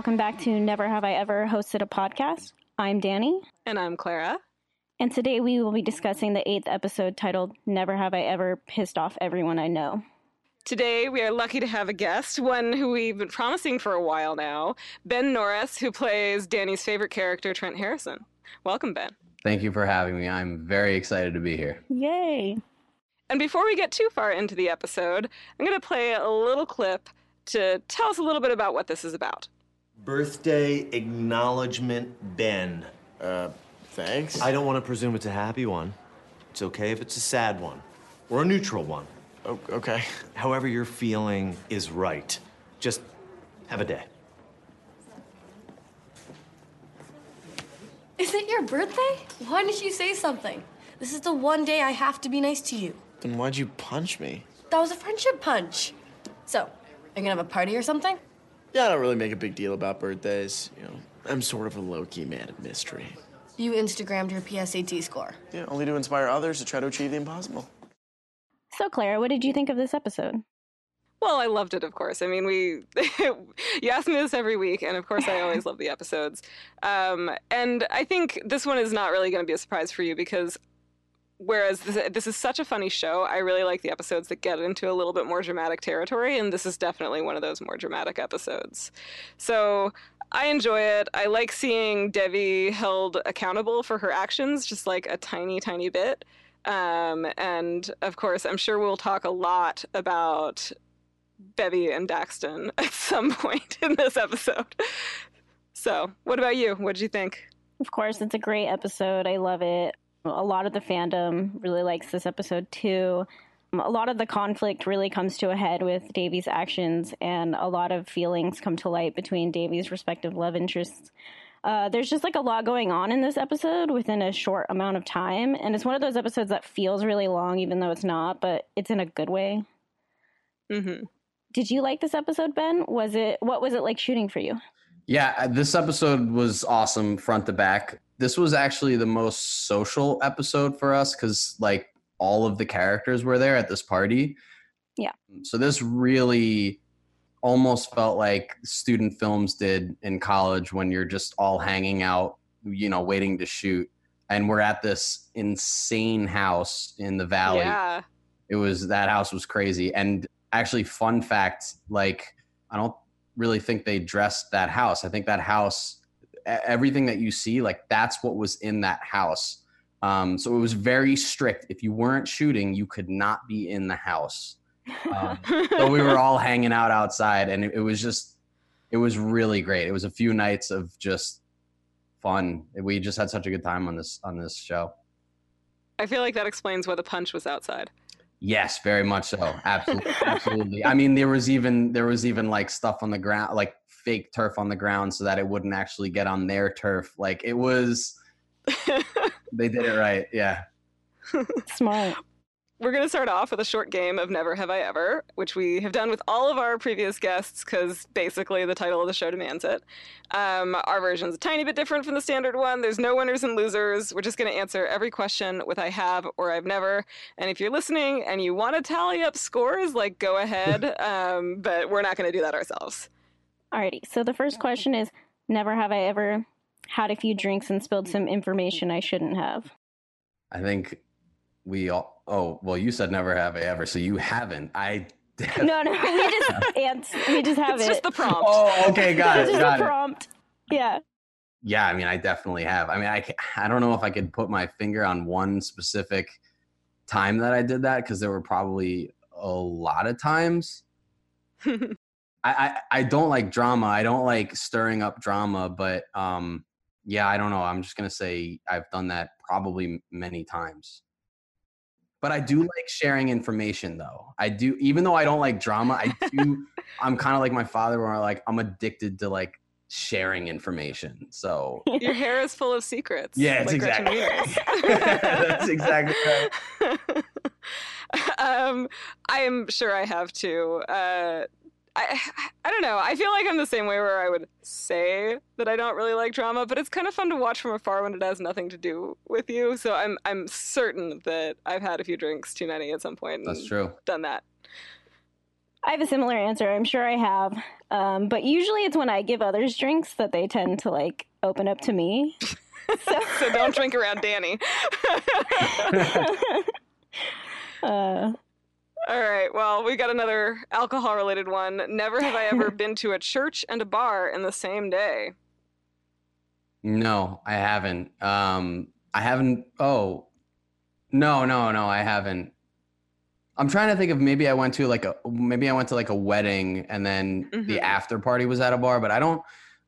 Welcome back to Never Have I Ever Hosted a Podcast. I'm Danny. And I'm Clara. And today we will be discussing the eighth episode titled Never Have I Ever Pissed Off Everyone I Know. Today, we are lucky to have a guest, one who we've been promising for a while now, Ben Norris, who plays Danny's favorite character, Trent Harrison. Welcome, Ben. Thank you for having me. I'm very excited to be here. Yay. And before we get too far into the episode, I'm going to play a little clip to tell us a little bit about what this is about. Birthday acknowledgement, Ben. Uh, thanks. I don't want to presume it's a happy one. It's okay if it's a sad one or a neutral one. O- okay. However, you're feeling is right. Just have a day. Is it your birthday? Why didn't you say something? This is the one day I have to be nice to you. Then why'd you punch me? That was a friendship punch. So, are you gonna have a party or something? Yeah, I don't really make a big deal about birthdays. You know, I'm sort of a low-key man of mystery. You Instagrammed your PSAT score. Yeah, only to inspire others to try to achieve the impossible. So, Clara, what did you think of this episode? Well, I loved it, of course. I mean, we you ask me this every week, and of course, I always love the episodes. Um, and I think this one is not really going to be a surprise for you because whereas this, this is such a funny show, I really like the episodes that get into a little bit more dramatic territory, and this is definitely one of those more dramatic episodes. So I enjoy it. I like seeing Devi held accountable for her actions, just like a tiny, tiny bit. Um, and of course, I'm sure we'll talk a lot about Bevy and Daxton at some point in this episode. So, what about you? What did you think? Of course, it's a great episode. I love it. A lot of the fandom really likes this episode too. A lot of the conflict really comes to a head with Devi's actions, and a lot of feelings come to light between Devi's respective love interests. Uh, there's just like a lot going on in this episode within a short amount of time, and it's one of those episodes that feels really long, even though it's not, but it's in a good way. Mm-hmm. Did you like this episode, Ben? Was it what was it like shooting for you? Yeah, uh, this episode was awesome front to back. This was actually the most social episode for us because, like, all of the characters were there at this party. Yeah. So this really almost felt like student films did in college when you're just all hanging out, you know, waiting to shoot. And we're at this insane house in the valley. Yeah. It was that house was crazy. And actually, fun fact, like I don't really think they dressed that house. I think that house, everything that you see, like that's what was in that house. Um, so it was very strict. If you weren't shooting, you could not be in the house. Um, so we were all hanging out outside, and it, it was just, it was really great. It was a few nights of just fun. We just had such a good time on this on this show. I feel like that explains why the punch was outside. Yes, very much so. Absolutely, absolutely. I mean, there was even there was even like stuff on the ground, like fake turf on the ground, so that it wouldn't actually get on their turf. Like it was, they did it right. Yeah. Smart. We're going to start off with a short game of Never Have I Ever, which we have done with all of our previous guests because basically the title of the show demands it. Um, our version's a tiny bit different from the standard one. There's no winners and losers. We're just going to answer every question with I have or I've never. And if you're listening and you want to tally up scores, like go ahead. um, but we're not going to do that ourselves. Alrighty. So the first question is Never have I ever had a few drinks and spilled some information I shouldn't have. I think we all. Oh well, you said never have I ever, so you haven't. I. No, no, we just answer, we just have It's it. just the prompt. Oh, okay, got It's it, just got a it. prompt. Yeah. Yeah, I mean, I definitely have. I mean, I I don't know if I could put my finger on one specific time that I did that because there were probably a lot of times. I, I I don't like drama. I don't like stirring up drama, but um, yeah, I don't know. I'm just gonna say I've done that probably many times. But I do like sharing information, though. I do, even though I don't like drama. I do. I'm kind of like my father, where like I'm addicted to like sharing information. So Your hair is full of secrets. yeah, it's like exactly. That's exactly right. um, I am sure I have too. Uh, I I don't know. I feel like I'm the same way where I would say that I don't really like drama, but it's kind of fun to watch from afar when it has nothing to do with you. So I'm I'm certain that I've had a few drinks too many at some point. That's true. Done that. I have a similar answer. I'm sure I have. Um, but usually it's when I give others drinks that they tend to like open up to me. So, So don't drink around Danny. uh, All right. Well, we got another alcohol related one. Never have I ever been to a church and a bar in the same day. No, I haven't. Um, I haven't. Oh, no, no, no, I haven't. I'm trying to think of maybe I went to like a maybe I went to like a wedding and then the Mhm. after party was at a bar, but I don't.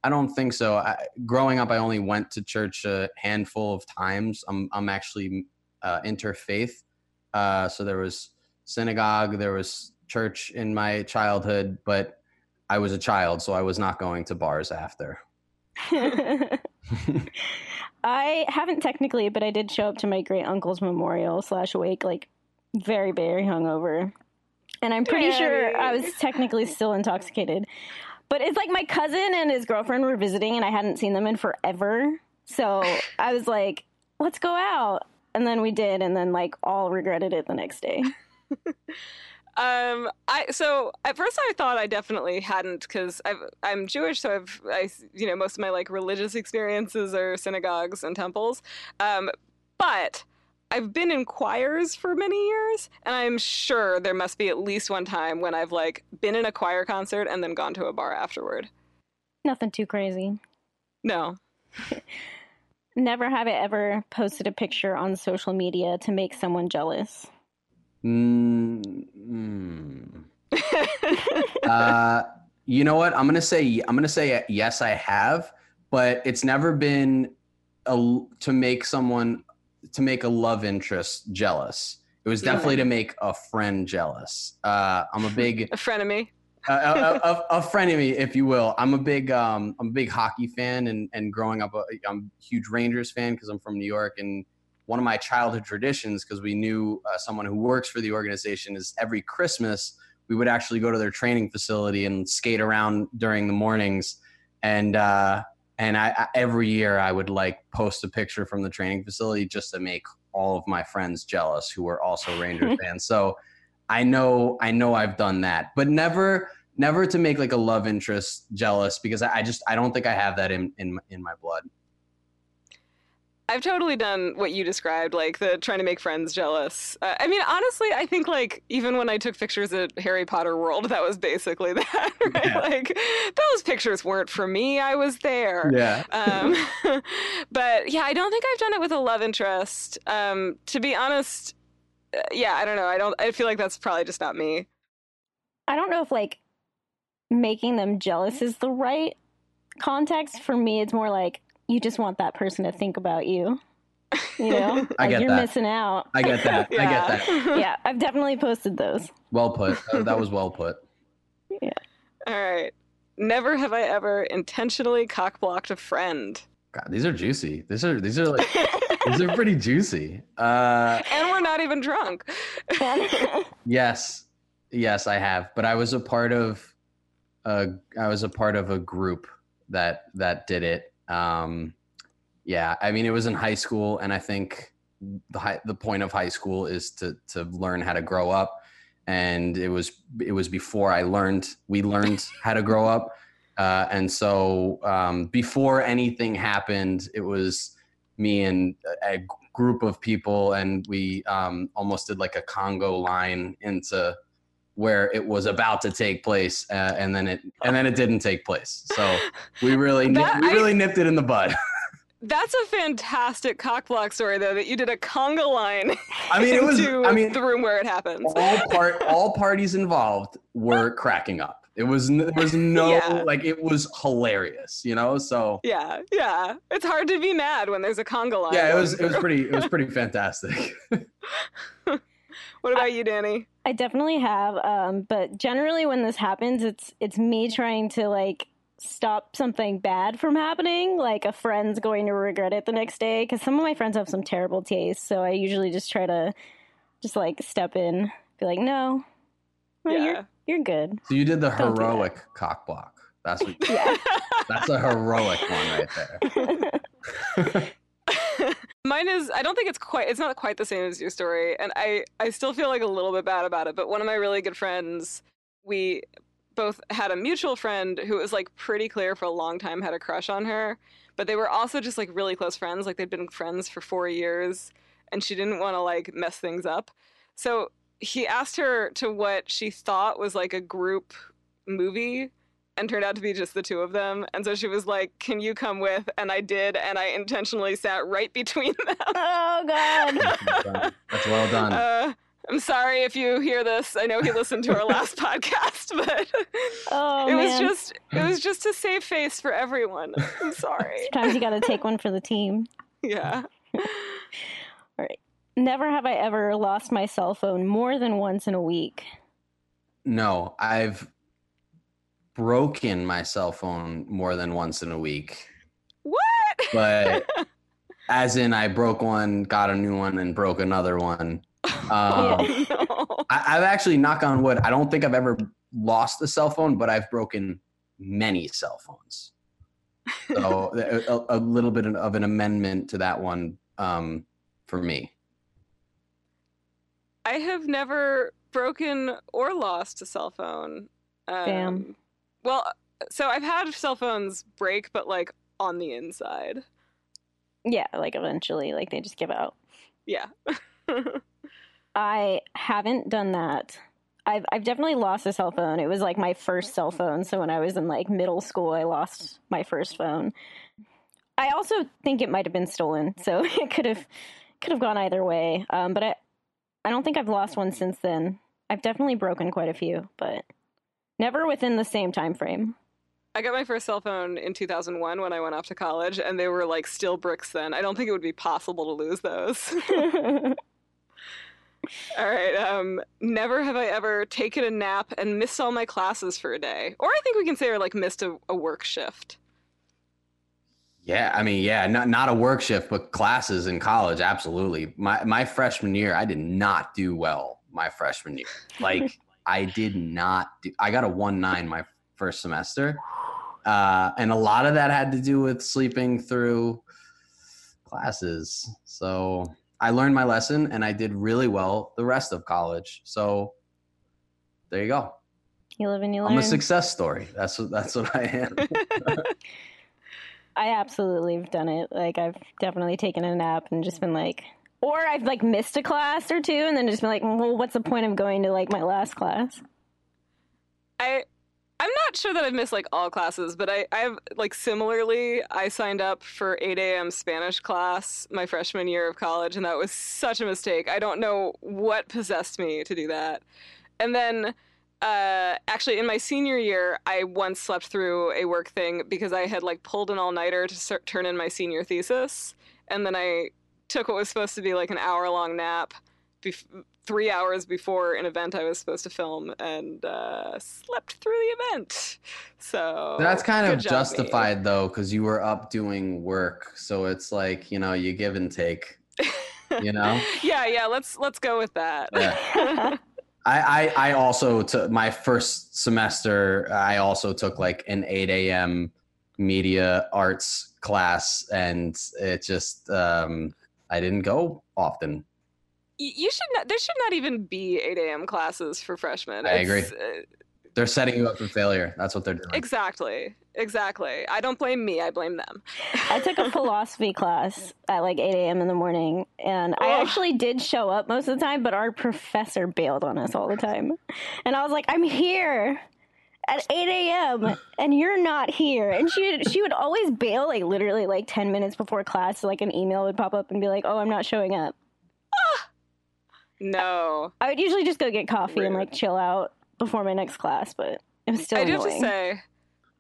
I don't think so. I, growing up, I only went to church a handful of times. I'm I'm actually uh, interfaith, uh, so there was synagogue, there was church in my childhood, but I was a child, so I was not going to bars after. I haven't technically, but I did show up to my great uncle's memorial slash wake, like very, very hungover. And I'm pretty sure I was technically still intoxicated. But it's like my cousin and his girlfriend were visiting, and I hadn't seen them in forever. So I was like, let's go out. And then we did, and then like all regretted it the next day. Um, I so at first I thought I definitely hadn't because I'm Jewish, so I've I you know most of my like religious experiences are synagogues and temples. Um, but I've been in choirs for many years, and I'm sure there must be at least one time when I've like been in a choir concert and then gone to a bar afterward. Nothing too crazy. No, Never have I ever posted a picture on social media to make someone jealous. Mm, mm. uh, you know what? I'm gonna say I'm gonna say yes. I have, but it's never been a, to make someone to make a love interest jealous. It was Yeah. definitely to make a friend jealous. Uh, I'm a big a frenemy. a, a, a, a friend of me, if you will. I'm a big um, I'm a big hockey fan, and and growing up, uh, I'm a huge Rangers fan because I'm from New York, and one of my childhood traditions, because we knew uh, someone who works for the organization, is every Christmas we would actually go to their training facility and skate around during the mornings, and uh, and I, I every year I would like post a picture from the training facility just to make all of my friends jealous who were also Rangers fans. So I know I know I've done that, but never never to make like a love interest jealous because I, I just I don't think I have that in in in my blood. I've totally done what you described, like the trying to make friends jealous. Uh, I mean, honestly, I think like even when I took pictures at Harry Potter World, that was basically that, right? Yeah. Like those pictures weren't for me. I was there. Yeah. Um, but yeah, I don't think I've done it with a love interest. Um, to be honest, uh, yeah, I don't know. I don't. I feel like that's probably just not me. I don't know if like making them jealous is the right context. For me, it's more like you just want that person to think about you. You know, I like get you're that. missing out. I get that. I get that. yeah, I've definitely posted those. Well put. Uh, that was well put. Yeah. All right. Never have I ever intentionally cockblocked a friend. God, these are juicy. These are these are like these are pretty juicy. Uh, and we're not even drunk. yes, yes, I have. But I was a part of a I was a part of a group that that did it. Um, yeah, I mean it was in high school, and I think the high, the point of high school is to to learn how to grow up. And it was it was before I learned we learned how to grow up. Uh, and so um, before anything happened, it was me and a, group of people, and we um, almost did like a conga line into where it was about to take place, uh, and then it and then it didn't take place. So we really nip- That- we I- really nipped it in the bud. That's a fantastic cockblock story, though, that you did a conga line I mean, it was. I mean, the room where it happens. all part all parties involved were cracking up. It was there was no Yeah. like it was hilarious, you know. So Yeah, yeah. It's hard to be mad when there's a conga line. yeah, it was it was pretty it was pretty fantastic. What about you, Danny? I definitely have, um, but generally when this happens, it's it's me trying to like stop something bad from happening, like a friend's going to regret it the next day. Because some of my friends have some terrible taste, so I usually just try to just like step in, be like, no, no Yeah. you're you're good. so you did the Don't heroic cock block. That's what, Yeah. that's a heroic one right there. Mine is I don't think it's quite it's not quite the same as your story and I I still feel like a little bit bad about it but one of my really good friends we both had a mutual friend who was like pretty clear for a long time had a crush on her, but they were also just like really close friends. Like they'd been friends for four years, and she didn't want to like mess things up. So he asked her to what she thought was like a group movie and turned out to be just the two of them. And so she was like, Can you come with? And I did. And I intentionally sat right between them. Oh God. That's well done. Uh, I'm sorry if you hear this. I know he listened to our last podcast, but Oh it was man. just it was just to save face for everyone. I'm sorry. Sometimes you got to take one for the team. Yeah. All right. Never have I ever lost my cell phone more than once in a week. no, I've broken my cell phone more than once in a week. What? But as in, I broke one, got a new one, and broke another one. Um, oh, no. I, I've actually, knock on wood, I don't think I've ever lost a cell phone, but I've broken many cell phones. So a, a little bit of an amendment to that one um, for me. I have never broken or lost a cell phone. Um, Damn. Well, so I've had cell phones break, but like on the inside. Yeah, like eventually, like they just give out. Yeah. I haven't done that. I've I've definitely lost a cell phone. It was like my first cell phone. So when I was in like middle school, I lost my first phone. I also think it might have been stolen, so it could have could have gone either way. Um, but I I don't think I've lost one since then. I've definitely broken quite a few, but never within the same time frame. I got my first cell phone in 2001 when I went off to college, and they were like still bricks then. I don't think it would be possible to lose those. all right. Um, never have I ever taken a nap and missed all my classes for a day. Or I think we can say, or like missed a, a work shift. Yeah, I mean, yeah, not not a work shift, but classes in college, absolutely. My my freshman year, I did not do well my freshman year. Like I did not do I got a 1-9 my first semester. Uh, and a lot of that had to do with sleeping through classes. So I learned my lesson and I did really well the rest of college. So there you go. you live and you learn. I'm a success story. That's what that's what I am. I absolutely have done it. Like I've definitely taken a nap and just been like, or I've like missed a class or two, and then just been like, well, what's the point of going to like my last class? I I'm not sure that I've missed like all classes, but I I've like similarly I signed up for 8 a.m. Spanish class my freshman year of college, and that was such a mistake. I don't know what possessed me to do that. And then uh, actually in my senior year, I once slept through a work thing because I had like pulled an all nighter to turn in my senior thesis, and then I took what was supposed to be like an hour long nap. Bef- three hours before an event I was supposed to film and uh, slept through the event. So That's kind of job, me. justified though, because you were up doing work. So it's like, you know, you give and take. You know? yeah, yeah. Let's let's go with that. Yeah. I, I I also took my first semester, I also took like an 8 a.m. media arts class and it just um I didn't go often. You should not. There should not even be 8 a.m. classes for freshmen. I agree. It's, uh, They're setting you up for failure. That's what they're doing. exactly. Exactly. I don't blame me. I blame them. I took a philosophy class at like 8 a.m. in the morning, and I actually did show up most of the time, but our professor bailed on us all the time. And I was like, I'm here at 8 a.m. and you're not here. And she would, she would always bail, like literally like 10 minutes before class, So, like an email would pop up and be like, oh, I'm not showing up. No. I would usually just go get coffee and like chill out before my next class, but it was still I do have to say,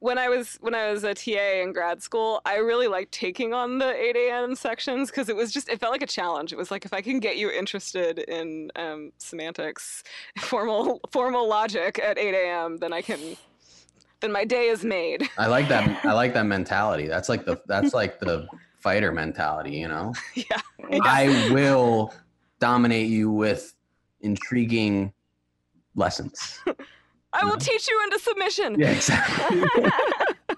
when I was when I was a TA in grad school, I really liked taking on the 8 a.m. sections because it was just it felt like a challenge. It was like if I can get you interested in um, semantics, formal formal logic at 8 a.m., then I can. Then my day is made. I like that I like that mentality. That's like the that's like the fighter mentality, you know? yeah. I will dominate you with intriguing lessons. I will teach you into submission. Yeah, exactly.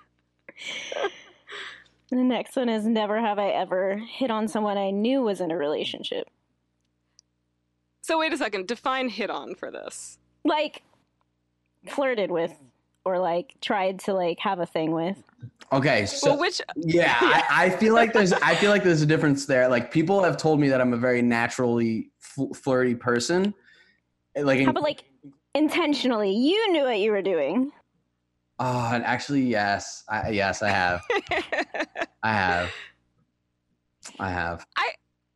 the next one is never have I ever hit on someone I knew was in a relationship. So wait a second. Define hit on for this. Like flirted with or like tried to like have a thing with? Okay, so well, which yeah, I, I feel like there's I feel like there's a difference there. Like people have told me that I'm a very naturally fl- flirty person. Like in, How about like intentionally? You knew what you were doing. oh, and actually yes, I, yes I have, I have, I have. I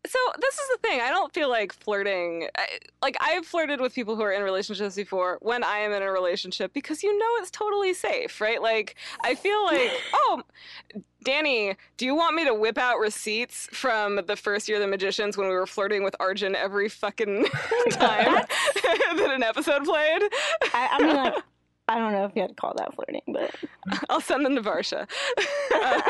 so this is the thing. I don't feel like flirting. I, like I've flirted with people who are in relationships before when I am in a relationship because you know it's totally safe, right? Like I feel like, oh, Danny, do you want me to whip out receipts from the first year of the Magicians when we were flirting with Arjun every fucking time that an episode played? I, I mean, like, I don't know if you had to call that flirting, but I'll send them to Varsha. Um,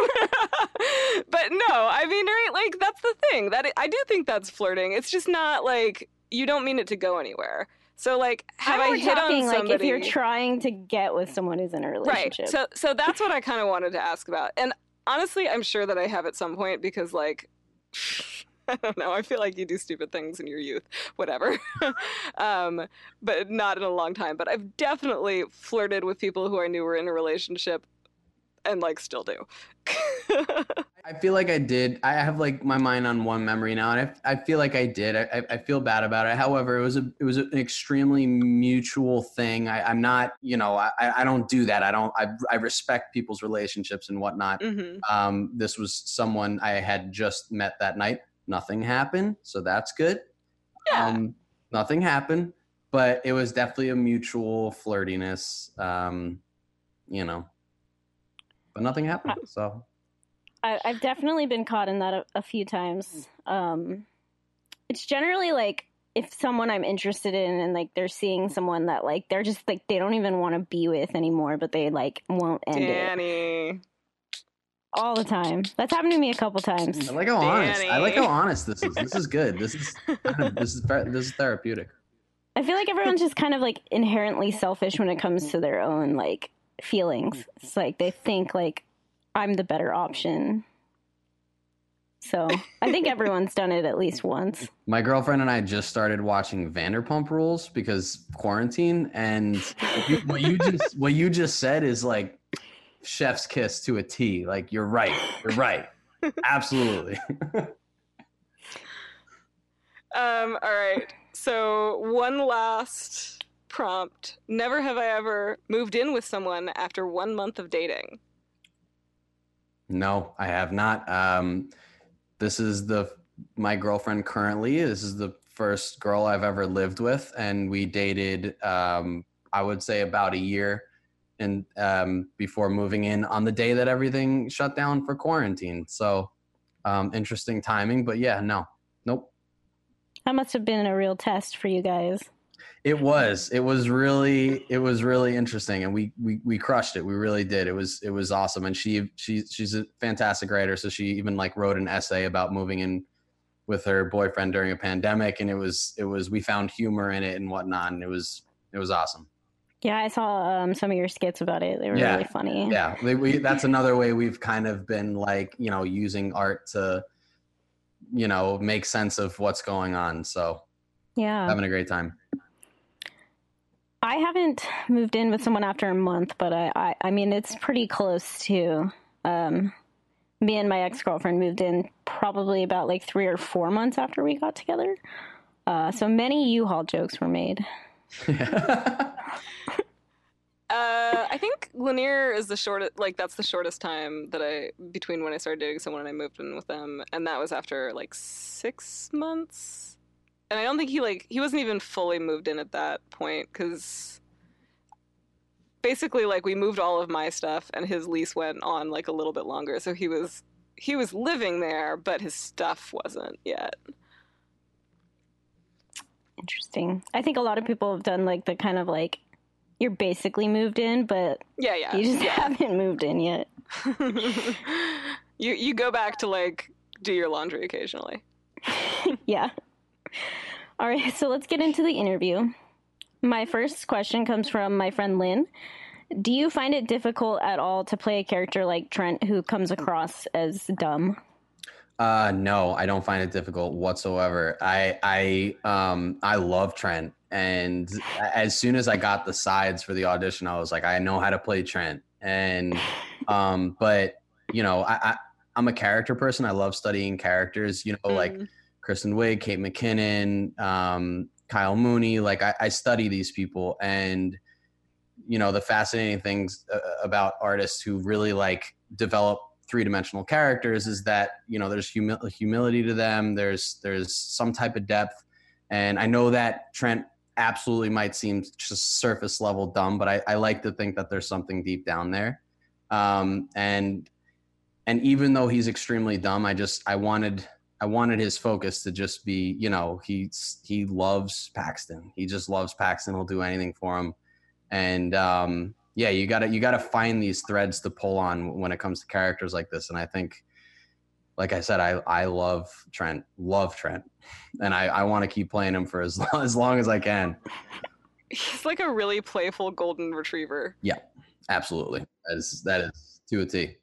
but no, I mean, right? Like that's the thing. That I do think that's flirting. It's just not like you don't mean it to go anywhere. So like, have Now I hit talking, on like somebody? if you're trying to get with someone who's in a relationship, right. So so that's what I kind of wanted to ask about. And honestly, I'm sure that I have at some point because like. I don't know. I feel like you do stupid things in your youth, whatever. um, but not in a long time. But I've definitely flirted with people who I knew were in a relationship, and like still do. I feel like I did. I have like my mind on one memory now, and I, I feel like I did. I, I- feel bad about it. However, it was a it was an extremely mutual thing. I, I'm not, you know, I, I don't do that. I don't. I, I respect people's relationships and whatnot. hmm Um, this was someone I had just met that night. Nothing happened, so that's good. Yeah. Um, nothing happened, but it was definitely a mutual flirtiness. Um, you know, but nothing happened. So I, I've definitely been caught in that a, a few times. Um, it's generally like if someone I'm interested in and like they're seeing someone that like they're just like they don't even want to be with anymore, but they like won't end it Danny. all the time. That's happened to me a couple times. I like how honest. I like how honest this is. This is good. This is this is this is therapeutic. I feel like everyone's just kind of like inherently selfish when it comes to their own like feelings. It's like they think like I'm the better option. So I think everyone's done it at least once. My girlfriend and I just started watching Vanderpump Rules because quarantine, and what you, what you just what you just said is like chef's kiss to a T. Like you're right. You're right. Absolutely. Um, all right. So one last prompt. Never have I ever moved in with someone after one month of dating. No, I have not. Um, this is the my girlfriend currently. This is the first girl I've ever lived with, and we dated. Um, I would say about a year, and um, before moving in on the day that everything shut down for quarantine. So um, interesting timing, but yeah, no, nope. That must have been a real test for you guys. It was. It was really. It was really interesting, and we we we crushed it. We really did. It was it was awesome, and she she she's a fantastic writer. So she even like wrote an essay about moving in with her boyfriend during a pandemic, and it was it was we found humor in it and whatnot, and it was it was awesome. Yeah, I saw um, some of your skits about it. They were Yeah. really funny. Yeah, we, we, that's another way we've kind of been like you know using art to you know make sense of what's going on. So Yeah. having a great time. I haven't moved in with someone after a month, but I, I, I mean, it's pretty close to. Um, me and my ex girlfriend moved in probably about like three or four months after we got together. Uh, so many U-Haul jokes were made. Uh, I think Lanier is the shortest. Like that's the shortest time that I between when I started dating someone and I moved in with them, and that was after like six months. And I don't think he like he wasn't even fully moved in at that point because basically like we moved all of my stuff and his lease went on like a little bit longer, so he was he was living there, but his stuff wasn't yet. Interesting. I think a lot of people have done like the kind of like you're basically moved in, but Yeah, yeah. you just yeah. haven't moved in yet. you you go back to like do your laundry occasionally. yeah. All right, so let's get into the interview. My first question comes from my friend Lynn. Do you find it difficult at all to play a character like Trent who comes across as dumb? Uh, no, I don't find it difficult whatsoever. I I um I love Trent, and as soon as I got the sides for the audition, I was like, I know how to play Trent, and um, but you know, I, I I'm a character person. I love studying characters. You know, like Mm. Kristen Wiig, Kate McKinnon, um, Kyle Mooney. Like I, I study these people, and you know the fascinating things uh, about artists who really like develop three-dimensional characters is that you know there's humi- humility to them. There's there's some type of depth, and I know that Trent absolutely might seem just surface level dumb, but I, I like to think that there's something deep down there. Um, and and even though he's extremely dumb, I just I wanted I wanted his focus to just be, you know, he's he loves Paxton. He just loves Paxton. He'll do anything for him. And um, yeah, you gotta you gotta find these threads to pull on when it comes to characters like this. And I think, like I said, I I love Trent, love Trent, and I I want to keep playing him for as long, as long as I can. He's like a really playful golden retriever. Yeah, absolutely, that is that is to a T.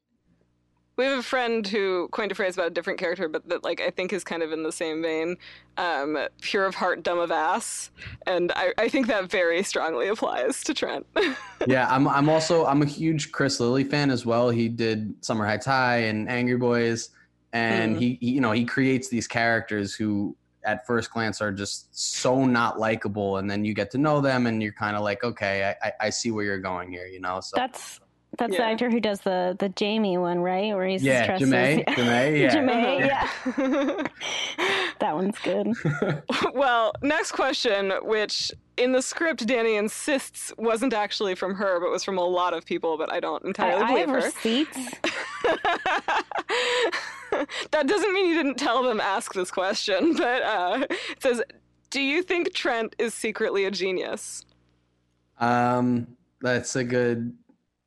We have a friend who coined a phrase about a different character, but that like I think is kind of in the same vein. Um, pure of heart, dumb of ass, and I, I think that very strongly applies to Trent. yeah, I'm I'm also I'm a huge Chris Lilley fan as well. He did Summer Heights High and Angry Boys, and Mm. he, he you know he creates these characters who at first glance are just so not likable, and then you get to know them, and you're kind of like, okay, I, I I see where you're going here, you know. So That's that's the actor who does the the Jamie one, right? Where he's yeah, dressed as- Jamae, Jamae, yeah. Jamae, yeah. That one's good. well, next question, which in the script Danny insists wasn't actually from her, but was from a lot of people, but I don't entirely I believe have her. receipts. that doesn't mean you didn't tell them ask this question, but uh, it says, "Do you think Trent is secretly a genius?" Um, that's a good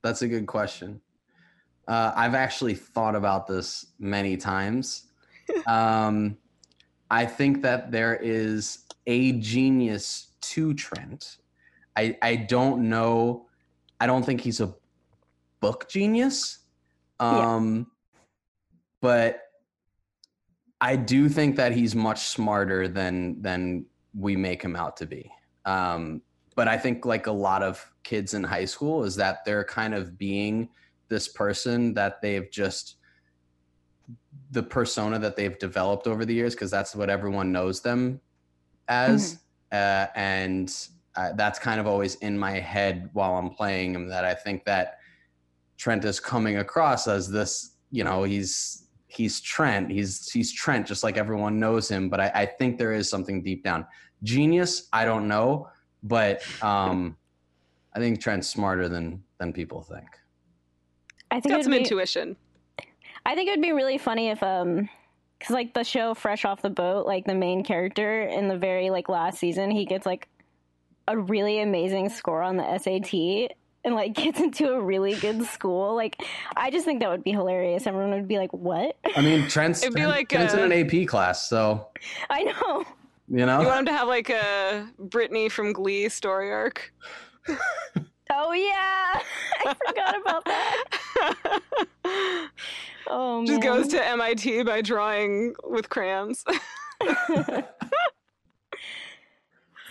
that's a good question. Uh, I've actually thought about this many times. um, I think that there is a genius to Trent. I I don't know. I don't think he's a book genius. Yeah. Um, but I do think that he's much smarter than than we make him out to be. Um, but I think like a lot of kids in high school is that they're kind of being this person that they've just the persona that they've developed over the years because that's what everyone knows them as. Uh, and uh, that's kind of always in my head while i'm playing him that i think that trent is coming across as this you know he's he's trent. He's he's trent just like everyone knows him. But i, I think there is something deep down. Genius i don't know. But um i think trent's smarter than than people think I think Got it'd some be, intuition. I think it would be really funny if um cuz like the show Fresh Off the Boat, like the main character in the very like last season, he gets like a really amazing score on the SAT and like gets into a really good school. Like I just think that would be hilarious. Everyone would be like, "What?" i mean trent's, It'd be Trent- like, trent's uh, in an ap class so I know. you know You want him to have like a Brittany from Glee story arc? Oh yeah. I forgot about that. Oh Just man. goes to MIT by drawing with crayons.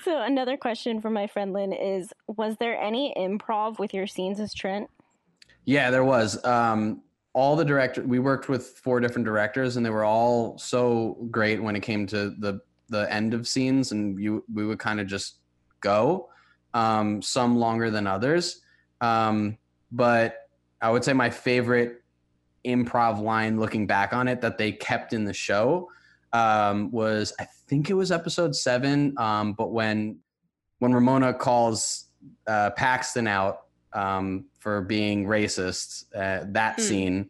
So another question from my friend Lynn is was there any improv with your scenes as Trent? Yeah, there was. Um, all the director we worked with four different directors, and they were all so great when it came to the the end of scenes, and you we would kind of just go. Um, some longer than others, um, but I would say my favorite improv line, looking back on it, that they kept in the show um, was I think it was episode seven. Um, but when when Ramona calls uh, Paxton out um, for being racist, uh, that Hmm. scene,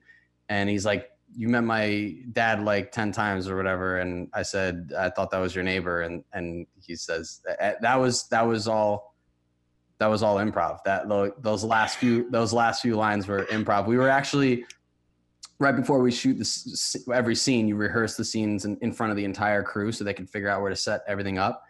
and he's like, "You met my dad like ten times or whatever," and I said, "I thought that was your neighbor," and and he says "Uh, that was that was all. That was all improv. That those last few those last few lines were improv. We were actually right before we shoot this every scene. You rehearse the scenes in, in front of the entire crew so they can figure out where to set everything up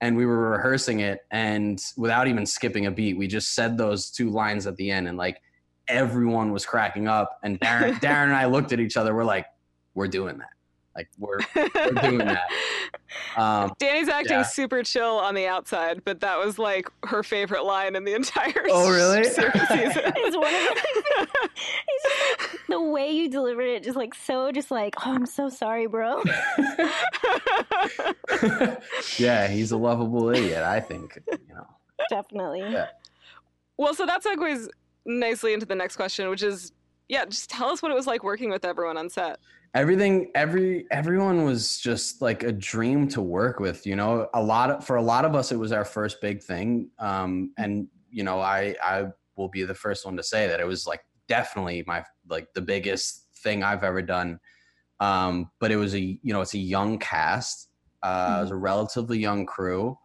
and we were rehearsing it and without even skipping a beat we just said those two lines at the end and like everyone was cracking up and darren, darren and i looked at each other we're like we're doing that Like we're, we're doing that. Um, Danny's acting yeah. super chill on the outside, but that was like her favorite line in the entire Oh, really? season. It's one of the, it's just like, the way you delivered it, just like so, just like, oh, I'm so sorry, bro. yeah, he's a lovable idiot. I think. You know. Definitely. Yeah. well, so that segues nicely into the next question, which is, yeah, just tell us what it was like working with everyone on set. Everything every everyone was just like a dream to work with you know? A lot of for a lot of us it was our first big thing um and you know i i will be the first one to say that it was like definitely my like the biggest thing i've ever done. Um but it was a you know it's a young cast uh it was a relatively young crew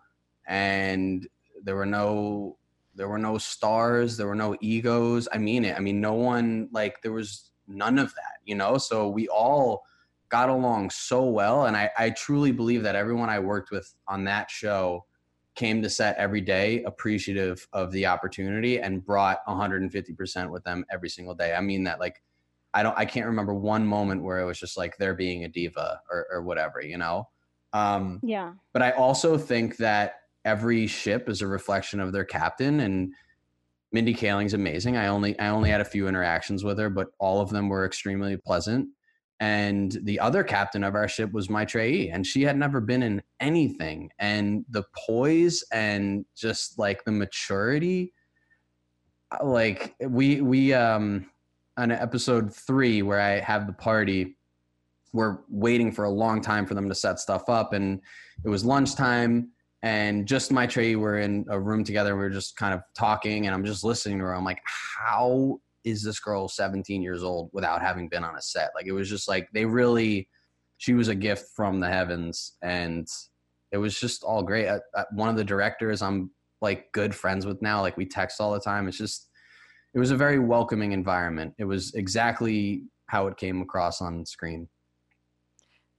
and there were no there were no stars there were no egos. I mean it. I mean no one like there was none of that you know? So we all got along so well and I, I truly believe that everyone i worked with on that show came to set every day appreciative of the opportunity and brought 150% with them every single day. I mean that like i don't i can't remember one moment where it was just like they're being a diva or, or whatever you know? Um Yeah. but I also think that every ship is a reflection of their captain and Mindy Kaling's amazing. I only I only had a few interactions with her, but all of them were extremely pleasant. And the other captain of our ship was Maitreyi, and she had never been in anything. And the poise and just like the maturity, uh, like we we um on episode three where I have the party, we're waiting for a long time for them to set stuff up, and it was lunchtime and just Maitreyi were in a room together. and We were just kind of talking, and I'm just listening to her. I'm like, how is this girl 17 years old without having been on a set? Like, it was just like they really, she was a gift from the heavens, and it was just all great. I, I, one of the directors I'm like good friends with now. Like, we text all the time. It's just, it was a very welcoming environment. It was exactly how it came across on screen.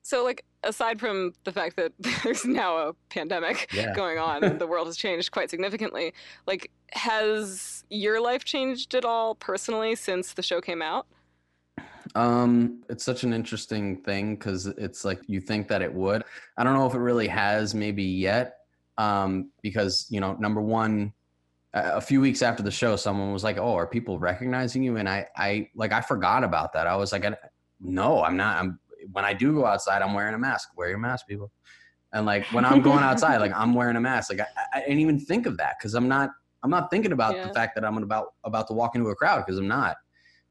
So, like, aside from the fact that there's now a pandemic Yeah. going on the world has changed quite significantly, like, has your life changed at all personally since the show came out? Um, it's such an interesting thing because it's like you think that it would. I don't know if it really has, maybe yet. Um, because you know, number one, a few weeks after the show, someone was like, "Oh, are people recognizing you?" And I, I like, I forgot about that. I was like, I, "No, I'm not." I'm when I do go outside, I'm wearing a mask. Wear your mask, people. And like when I'm going outside, like I'm wearing a mask. Like I, I didn't even think of that because I'm not. I'm not thinking about Yeah. the fact that I'm about about to walk into a crowd because I'm not.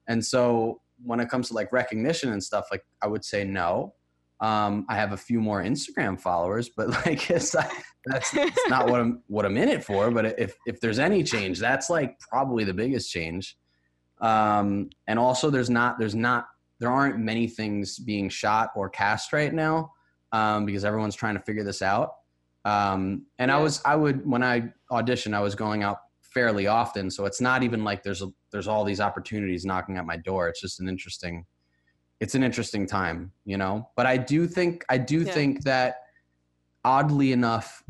And so when it comes to like recognition and stuff, like I would say no. Um, I have a few more Instagram followers, but like it's that's it's not what I'm what I'm in it for. But if if there's any change, that's like probably the biggest change. Um, and also there's not there's not there aren't many things being shot or cast right now um, because everyone's trying to figure this out. Um, and I was I would when I auditioned, I was going out fairly often, so it's not even like there's a, there's all these opportunities knocking at my door. It's just an interesting it's an interesting time, you know. But I do think I do Yeah. think that oddly enough,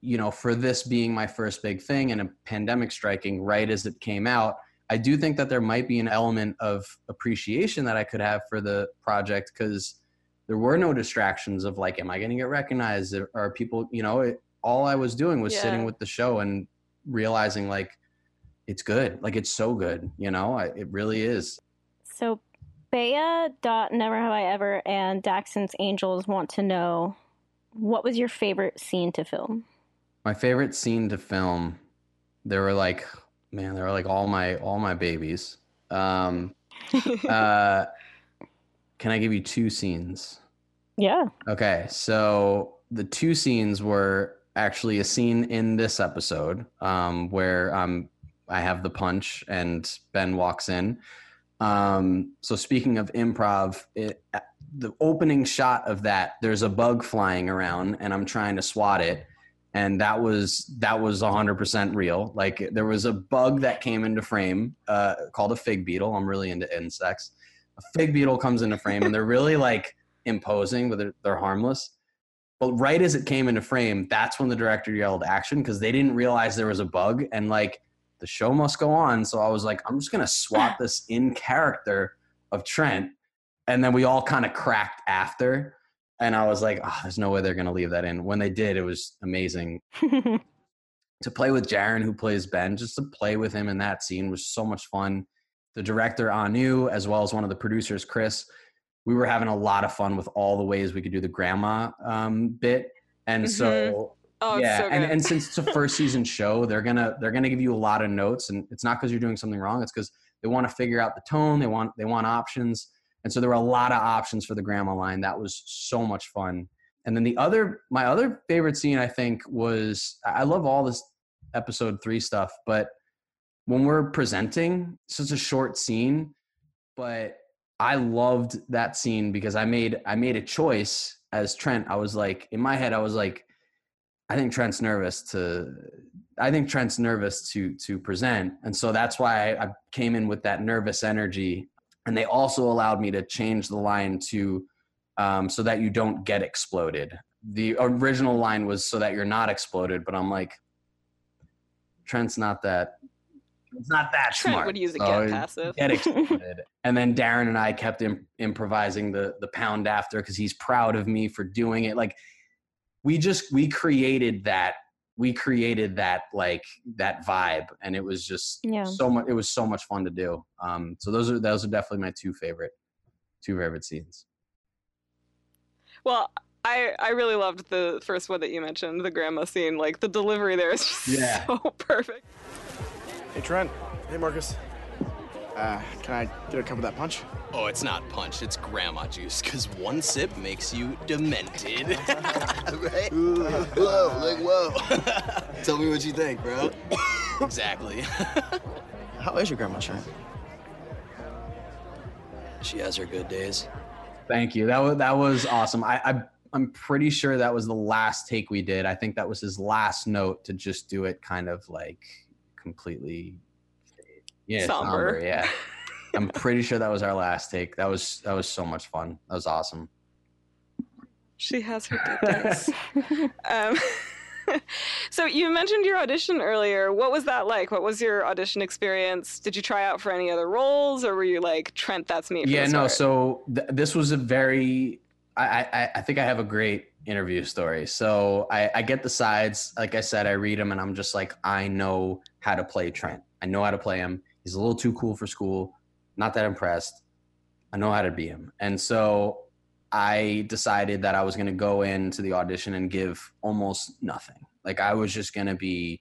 you know, for this being my first big thing and a pandemic striking right as it came out, I do think that there might be an element of appreciation that I could have for the project because there were no distractions of like, am I going to get recognized? Or are people, you know, it, all I was doing was sitting with the show and realizing like it's good, like it's so good, you know, I, it really is. So, Bea dot Never Have I Ever and Daxon's Angels want to know what was your favorite scene to film? My favorite scene to film, there were like, man, there were like all my all my babies. Um, uh, can I give you two scenes? Yeah. Okay, so the two scenes were actually a scene in this episode um, where um, I have the punch and Ben walks in. Um, so speaking of improv, it, the opening shot of that, there's a bug flying around, and I'm trying to swat it, and that was that was 100% real. Like there was a bug that came into frame uh, called a fig beetle. I'm really into insects. A fig beetle comes into frame, and they're really like imposing, but they're, they're harmless. But right as it came into frame, that's when the director yelled action because they didn't realize there was a bug and like the show must go on. So I was like, I'm just gonna swap this in character of Trent. and then we all kind of cracked after. And I was like, oh, there's no way they're gonna leave that in. When they did, it was amazing to play with Jaren, who plays Ben. Just to play with him in that scene was so much fun. The director Anu, as well as one of the producers, Chris, we were having a lot of fun with all the ways we could do the grandma um, bit. And so Oh, yeah, so and, and since it's a first season show, they're gonna they're gonna give you a lot of notes, and it's not because you're doing something wrong. It's because they want to figure out the tone. They want they want options, and so there were a lot of options for the grandma line. That was so much fun. And then the other my other favorite scene I think was I love all this episode three stuff, but when we're presenting, just a short scene, but I loved that scene because I made I made a choice as Trent. I was like in my head, I was like, I think Trent's nervous to I think Trent's nervous to to present. And so that's why I, I came in with that nervous energy. And they also allowed me to change the line to um, so that you don't get exploded. The original line was so that you're not exploded, but I'm like, Trent's not that it's not that Trent smart. would use a So get passive. Get exploded. and then Darren and I kept Im- improvising the the pound after because he's proud of me for doing it. Like we just we created that we created that like that vibe and it was just Yeah. so much it was so much fun to do um so those are those are definitely my two favorite two favorite scenes Well, I I really loved the first one that you mentioned, the grandma scene. Like the delivery there is just Yeah. so perfect. Hey, Trent. Hey, Marcus. Uh, can I get a cup of that punch? Oh, it's not punch, it's grandma juice, because one sip makes you demented. right? Whoa, like whoa. Tell me what you think, bro. exactly. How is your grandma, Trent? She has her good days. thank you that was that was awesome i, I i'm pretty sure that was the last take we did i think that was his last note to just do it kind of like completely yeah Somber. yeah i'm pretty sure that was our last take that was that was so much fun that was awesome She has her good days. um, so you mentioned your audition earlier. What was that like? What was your audition experience? Did you try out for any other roles, or were you like Trent? That's me. Yeah no start? so th- this was a very I, I i think i have a great interview story so I, I get the sides like i said i read them and i'm just like i know how to play trent i know how to play him he's a little too cool for school. Not that impressed. I know how to be him. And so i decided that i was going to go into the audition and give almost nothing. Like i was just going to be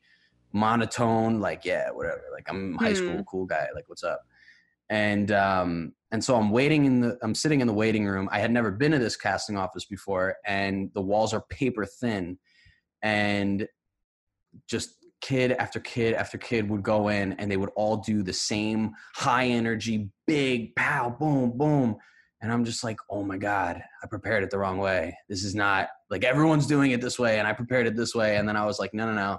monotone like yeah whatever. Like i'm high Hmm. school cool guy. Like what's up? And um and so i'm waiting in the i'm sitting in the waiting room. I had never been to this casting office before and the walls are paper thin. And just kid after kid after kid would go in and they would all do the same high energy big pow boom boom. And i'm just like oh my god i prepared it the wrong way. This is not like everyone's doing it this way and i prepared it this way. And then i was like no no no.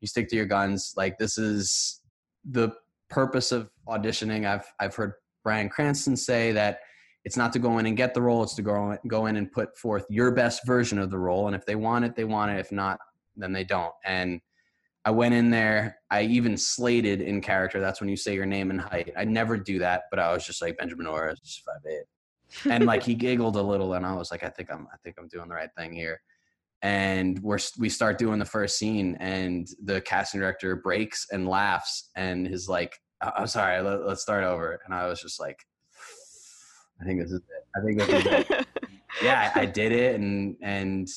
You stick to your guns. Like this is the purpose of auditioning. I've i've heard bryan cranston say that it's not to go in and get the role it's to go go in and put forth your best version of the role. And if they want it they want it. If not then they don't. And i went in there i even slated in character that's when you say your name and height. I never do that but i was just like benjamin orr just five eight. And like he giggled a little and i was like i think i'm i think i'm doing the right thing here. And we're we start doing the first scene and the casting director breaks and laughs and is like "I- i'm sorry let, let's start over. And i was just like i think this is it. I think this is it. Yeah I, I did it and and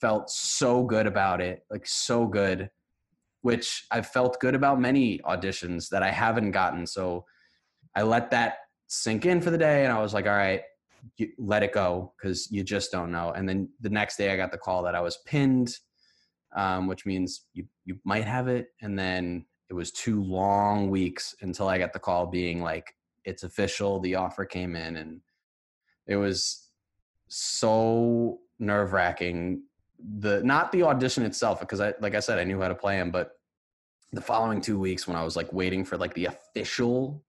felt so good about it like so good which i've felt good about many auditions that i haven't gotten. So i let that sink in for the day and i was like all right let it go because you just don't know. And then the next day i got the call that i was pinned um, which means you, you might have it. And then it was two long weeks until i got the call being like it's official. The offer came in. And it was so nerve wracking. The not the audition itself, because I like I said, I knew how to play him, but the following two weeks when I was like waiting for like the official,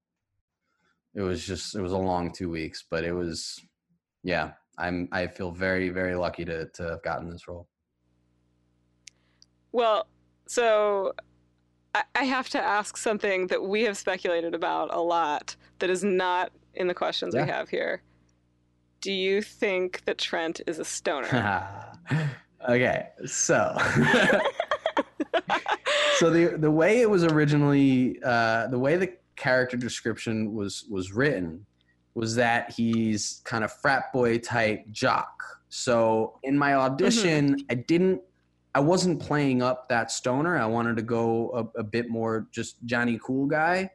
it was just it was a long two weeks, but it was yeah. I'm I feel very very lucky to to have gotten this role. Well, so I, I have to ask something that we have speculated about a lot that is not in the questions Yeah. we have here. Do you think that Trent is a stoner? okay, so so the the way it was originally uh, the way the character description was was written was that he's kind of frat boy type jock. So in my audition, I didn't I wasn't playing up that stoner. I wanted to go a, a bit more just Johnny Cool guy.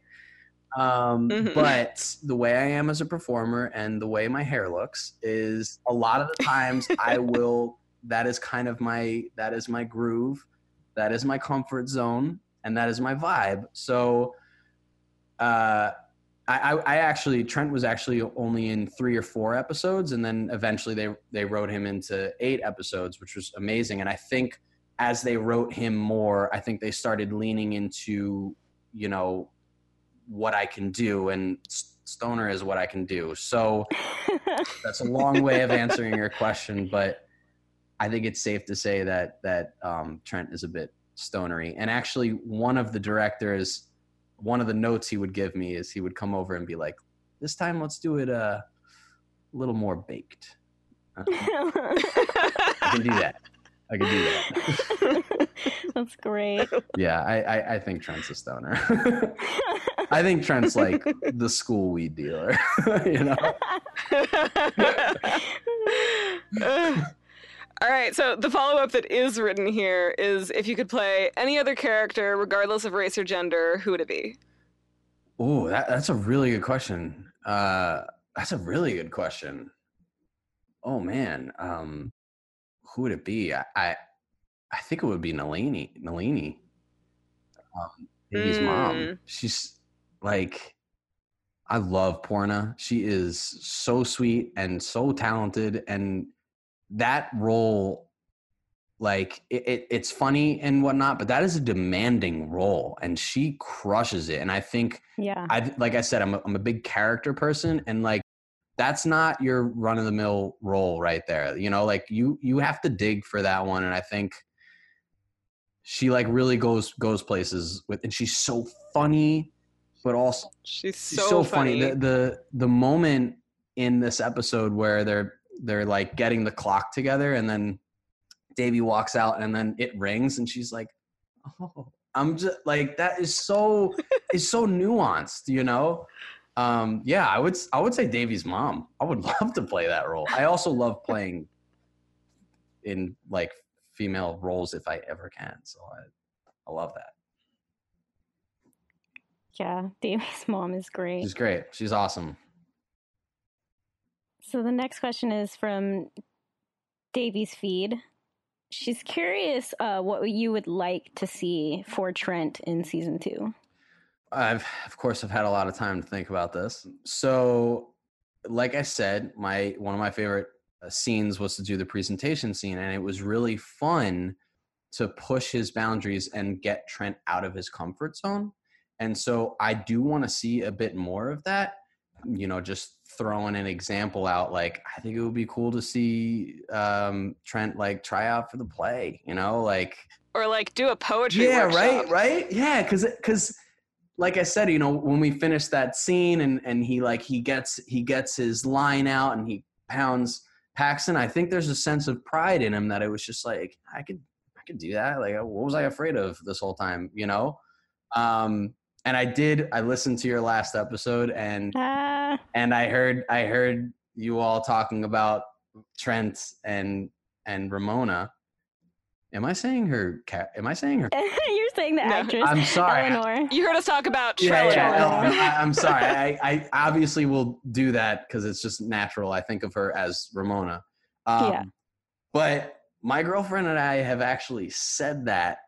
Um, Mhm. But the way I am as a performer and the way my hair looks is a lot of the times I will. That is kind of my that is my groove, that is my comfort zone, and that is my vibe. So, uh, I, I, I actually Trent was actually only in three or four episodes, and then eventually they they wrote him into eight episodes, which was amazing. And I think as they wrote him more, I think they started leaning into you know what I can do, and Stoner is what I can do. So that's a long way of answering your question, but I think it's safe to say that that um, Trent is a bit stonery. And actually, one of the directors, one of the notes he would give me is he would come over and be like, "This time, let's do it uh, a little more baked." Uh, I can do that. I can do that. That's great. Yeah, I, I, I think Trent's a stoner. I think Trent's like the school weed dealer. you know. All right, so the follow up that is written here is if you could play any other character, regardless of race or gender, who would it be? Oh, that, that's a really good question. Uh, that's a really good question. Oh man, um, who would it be? I, I, I think it would be Nalini. Nalini, um, Iggy's mom. Mm. She's like, I love Poorna. She is so sweet and so talented, and that role, like, it, it, it's funny and whatnot, but that is a demanding role, and she crushes it. And I think yeah. I like I said, I'm a, I'm a big character person, and like that's not your run of the mill role right there. You know, like you you have to dig for that one, and I think she like really goes goes places with, and she's so funny, but also She's so, so, funny. funny. The, the the moment in this episode where they're they're like getting the clock together, and then Devi walks out, and then it rings, and she's like, "Oh." I'm just like that is so is so nuanced, you know. Um, yeah, I would I would say Devi's mom. I would love to play that role. I also love playing in like female roles if I ever can. So I I love that. yeah. Devi's mom is great. She's great. She's awesome. So the next question is from Davy's feed. She's curious uh, what you would like to see for Trent in season two. I've of course I've had a lot of time to think about this. So, like I said, my one of my favorite uh, scenes was to do the presentation scene, and it was really fun to push his boundaries and get Trent out of his comfort zone. And so, I do want to see a bit more of that. You know, just throwing an example out, like I think it would be cool to see um, Trent like try out for the play. You know, like or like do a poetry yeah workshop. right right yeah because because like i said you know when we finish that scene and and he like he gets he gets his line out and he pounds paxton i think there's a sense of pride in him that it was just like i could i could do that like what was i afraid of this whole time you know um and i did i listened to your last episode and Ah, and i heard i heard you all talking about trent and and ramona am i saying her ca- am i saying her you're saying the No. actress i'm sorry Eleanor. You heard us talk about yeah, Trello. yeah, Trello. no, I, I'm sorry. I, I obviously will do that because it's just natural. I think of her as Ramona. Um, Yeah. But my girlfriend and I have actually said that,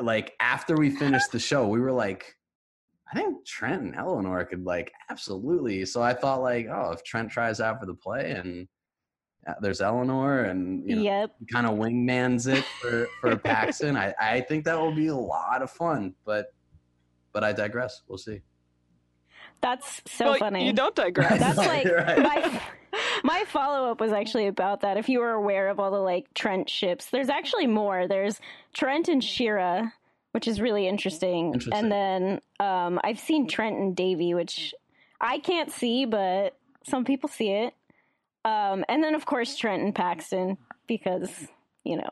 like after we finished the show, we were like, I think Trent and Eleanor could like absolutely. So I thought like, oh, if Trent tries out for the play and uh, there's Eleanor and you know, Yep. kind of wingmans it for for Paxton. I I think that will be a lot of fun. But but I digress. We'll see. That's so well, funny. You don't digress. That's like right. my my follow up was actually about that. If you were aware of all the like Trent ships, there's actually more. There's Trent and Shira, which is really interesting. Interesting. And then um, I've seen Trent and Devi, which I can't see, but some people see it. Um, and then of course Trent and Paxton because you know.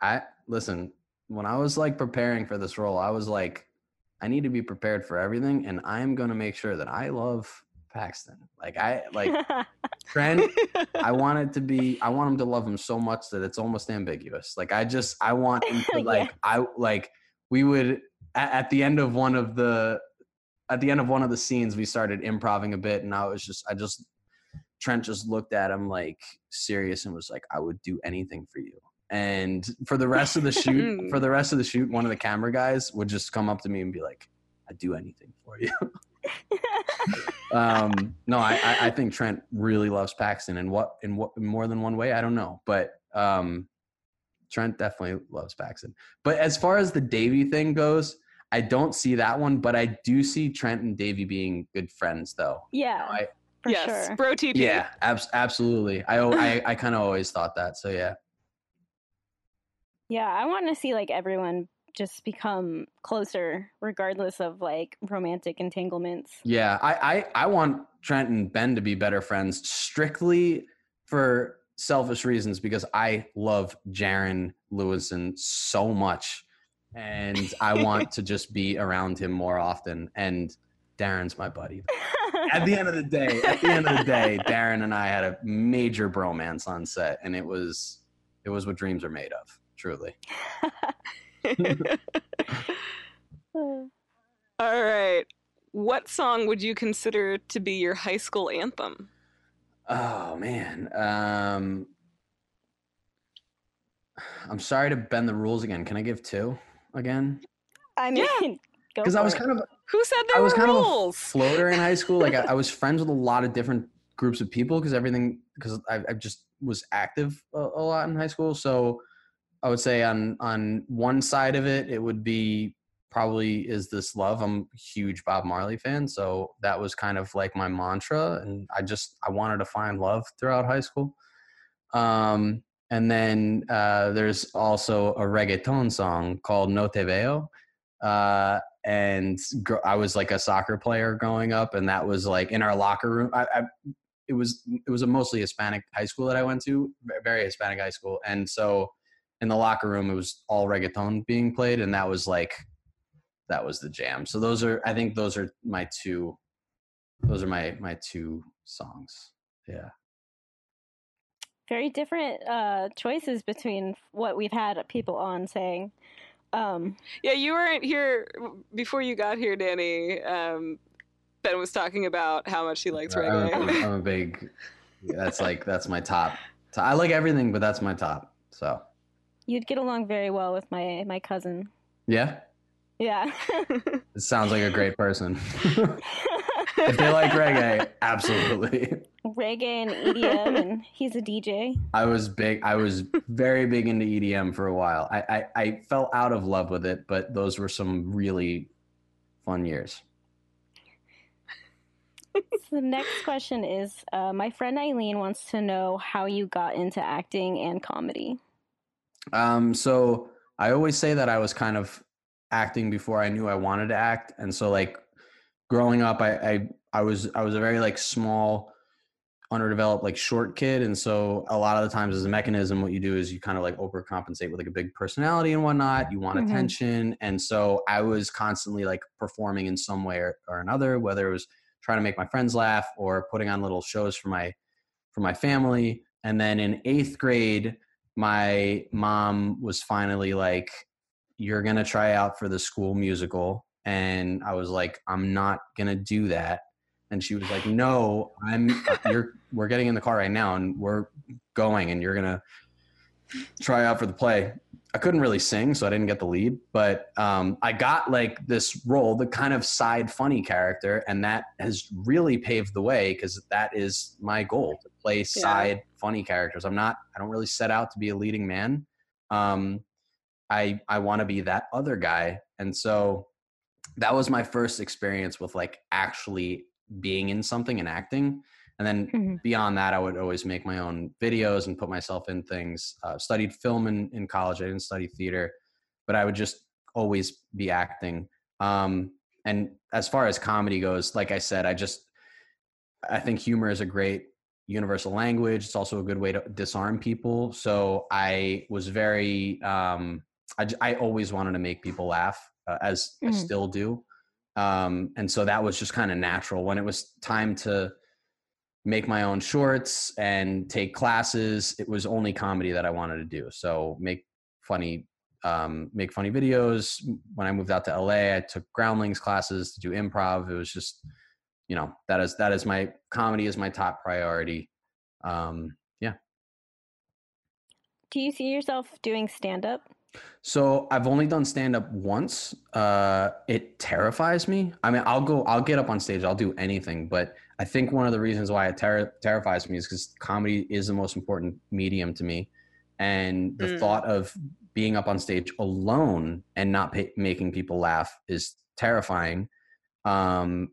I listen. When I was like preparing for this role, I was like, I need to be prepared for everything, and I'm gonna make sure that I love Paxton. Like I like Trent. I want it to be. I want him to love him so much that it's almost ambiguous. Like I just. I want him to Yeah. like. I like. We would at, at the end of one of the. At the end of one of the scenes, we started improvising a bit, and I was just. I just. Trent just looked at him like serious and was like, "I would do anything for you." And for the rest of the shoot, for the rest of the shoot, one of the camera guys would just come up to me and be like, "I'd do anything for you." um, no, I, I, I think Trent really loves Paxton, and what in what in more than one way, I don't know, but um, Trent definitely loves Paxton. But as far as the Devi thing goes, I don't see that one, but I do see Trent and Devi being good friends, though. Yeah, I, for yes, sure. bro TP. yeah, abs- absolutely. I I, I kind of always thought that. So yeah, Yeah, I want to see like everyone just become closer regardless of like romantic entanglements. yeah. I, I I want Trent and Ben to be better friends strictly for selfish reasons because I love Jaren Lewison so much, and I want to just be around him more often. And Darren's my buddy. At the end of the day, at the end of the day, Darren and I had a major bromance on set, and it was it was what dreams are made of. Truly. All right. What song would you consider to be your high school anthem? Oh man. Um I'm sorry to bend the rules again. Can I give two again? I mean, go Because I was it. kind of Who said there I was were kind of a rules? floater in high school. Like I, I was friends with a lot of different groups of people because everything because I, I just was active a, a lot in high school. So I would say on on one side of it, it would be probably is this love. I'm a huge Bob Marley fan, so that was kind of like my mantra, and I just I wanted to find love throughout high school. Um, and then uh, there's also a reggaeton song called No Te Veo. Uh, and gr- I was like a soccer player growing up, and that was like in our locker room. I, I it was it was a mostly Hispanic high school that I went to, very Hispanic high school, and so in the locker room it was all reggaeton being played, and that was like that was the jam. So those are I think those are my two those are my my two songs. Yeah. very different uh, choices between what we've had people on saying. Um, Yeah, you weren't here before you got here, Danny. Um, ben was talking about how much he likes I'm, reggae. a- I'm a big. That's like that's my top. I like everything, but that's my top. So you'd get along very well with my my cousin. yeah, Yeah. it sounds like a great person. if they like reggae, absolutely. Reggae and EDM, and he's a DJ. I was big. I was very big into EDM for a while. I, I I fell out of love with it, but those were some really fun years. So the next question is uh, my friend Eileen wants to know how you got into acting and comedy. Um, so I always say that I was kind of acting before I knew I wanted to act, and so like growing up, I I, I was I was a very like small, underdeveloped like short kid, and so a lot of the times as a mechanism, what you do is you kind of like overcompensate with like a big personality and whatnot. You want Mhm. attention, and so I was constantly like performing in some way or, or another, whether it was trying to make my friends laugh or putting on little shows for my for my family. And then in eighth grade, my mom was finally like, You're gonna try out for the school musical. And I was like, I'm not gonna do that. And she was like, No, I'm you're we're getting in the car right now and we're going and you're gonna try out for the play. I couldn't really sing, so I didn't get the lead, but um, I got like this role, the kind of side funny character, and that has really paved the way because that is my goal to play side funny characters. I'm not, I don't really set out to be a leading man. Um, I I want to be that other guy, and so that was my first experience with like actually being in something and acting. And then Mhm. beyond that, I would always make my own videos and put myself in things. Uh, studied film in, in college. I didn't study theater, but I would just always be acting. Um, and as far as comedy goes, like I said, I just I think humor is a great universal language. It's also a good way to disarm people. So I was very, um, I, I always wanted to make people laugh, uh, as I Mhm. still do. Um, and so that was just kind of natural. When it was time to make my own shorts and take classes, it was only comedy that I wanted to do. So make funny, um, make funny videos. When I moved out to LA, I took Groundlings classes to do improv. It was just you know that is that is my comedy is my top priority um yeah Do you see yourself doing stand up? So i've only done stand up once uh it terrifies me i mean i'll go i'll get up on stage i'll do anything but i think one of the reasons why it ter- terrifies me is because comedy is the most important medium to me and the Mm. thought of being up on stage alone and not pa- making people laugh is terrifying um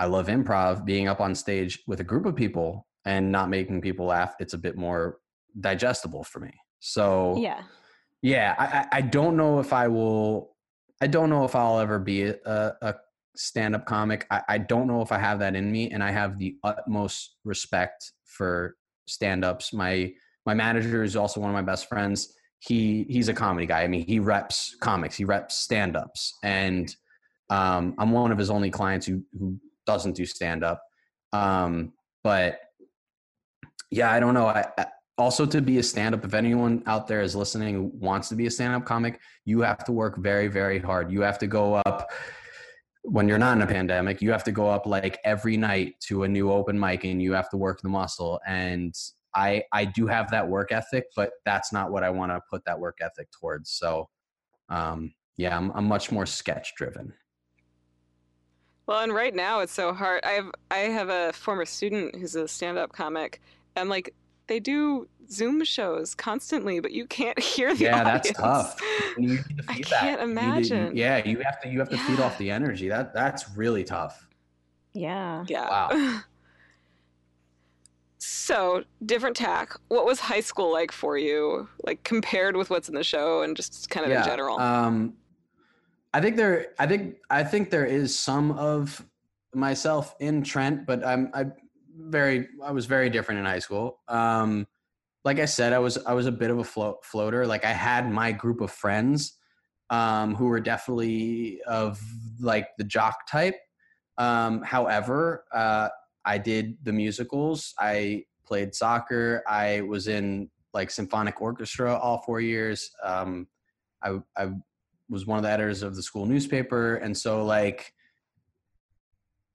I love improv. Being up on stage with a group of people and not making people laugh, it's a bit more digestible for me. So Yeah. Yeah, I, I- don't know if I will. I don't know if I'll ever be a, a stand-up comic. I, I don't know if I have that in me, and I have the utmost respect for stand-ups. My my manager is also one of my best friends. He he's a comedy guy. I mean, he reps comics. He reps stand-ups, and um, I'm one of his only clients who who doesn't do stand-up. Um, but yeah, I don't know. I, I also to be a stand-up. If anyone out there is listening who wants to be a stand-up comic, you have to work very very hard. You have to go up when you're not in a pandemic. You have to go up like every night to a new open mic, and you have to work the muscle. And I I do have that work ethic, but that's not what I want to put that work ethic towards. So um, yeah, I'm, I'm much more sketch driven. Well, and right now it's so hard. I have I have a former student who's a stand-up comic, and like they do Zoom shows constantly, but you can't hear the Yeah, that's tough. You need the I can't You need to- imagine. yeah, you have to you have to feed off the energy. That that's really tough. Yeah. Yeah. Wow. so, different tack. What was high school like for you? Like compared with what's in the show and just kind of in general? Um, I think there. I think I think there is some of myself in Trent, but I'm I very I was very different in high school. Um, like I said, I was I was a bit of a float, floater. Like I had my group of friends um, who were definitely of like the jock type. Um, however, uh, I did the musicals. I played soccer. I was in like symphonic orchestra all four years. Um, I, I was one of the editors of the school newspaper, and so like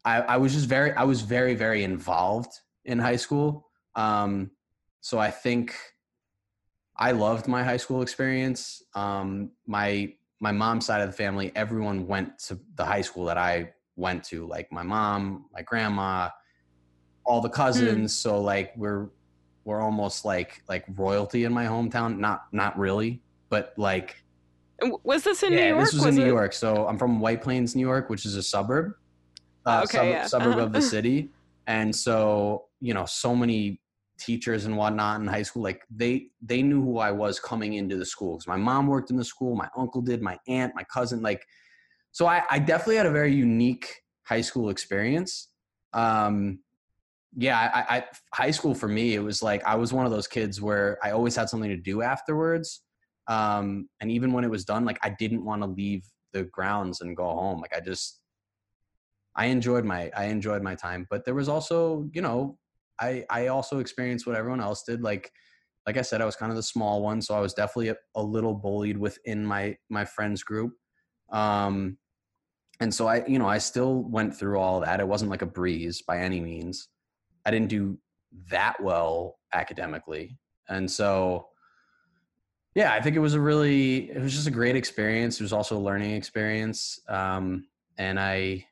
I, I was just very I was very very involved in high school. Um, so I think I loved my high school experience. Um, my my mom's side of the family, everyone went to the high school that I went to. Like my mom, my grandma, all the cousins. So like we're we're almost like like royalty in my hometown. Not not really, but like was this in yeah, New York? this was, in New York. So I'm from White Plains, New York, which is a suburb, uh, Okay, sub- yeah. suburb Uh-huh. of the city. And so you know, so many teachers and whatnot in high school, like they they knew who I was coming into the school because my mom worked in the school, my uncle did, my aunt, my cousin, like. So I, I definitely had a very unique high school experience. Um, yeah, I, I high school for me, it was like I was one of those kids where I always had something to do afterwards. Um, and even when it was done, like I didn't want to leave the grounds and go home. Like I just, I enjoyed my, I enjoyed my time. But there was also, you know, I, I also experienced what everyone else did. Like, like I said, I was kind of the small one, so I was definitely a, a little bullied within my my friends group. Um, and so I, you know, I still went through all that. It wasn't like a breeze by any means. I didn't do that well academically. And so, yeah, I think it was a really, it was just a great experience. It was also a learning experience. Um, and I,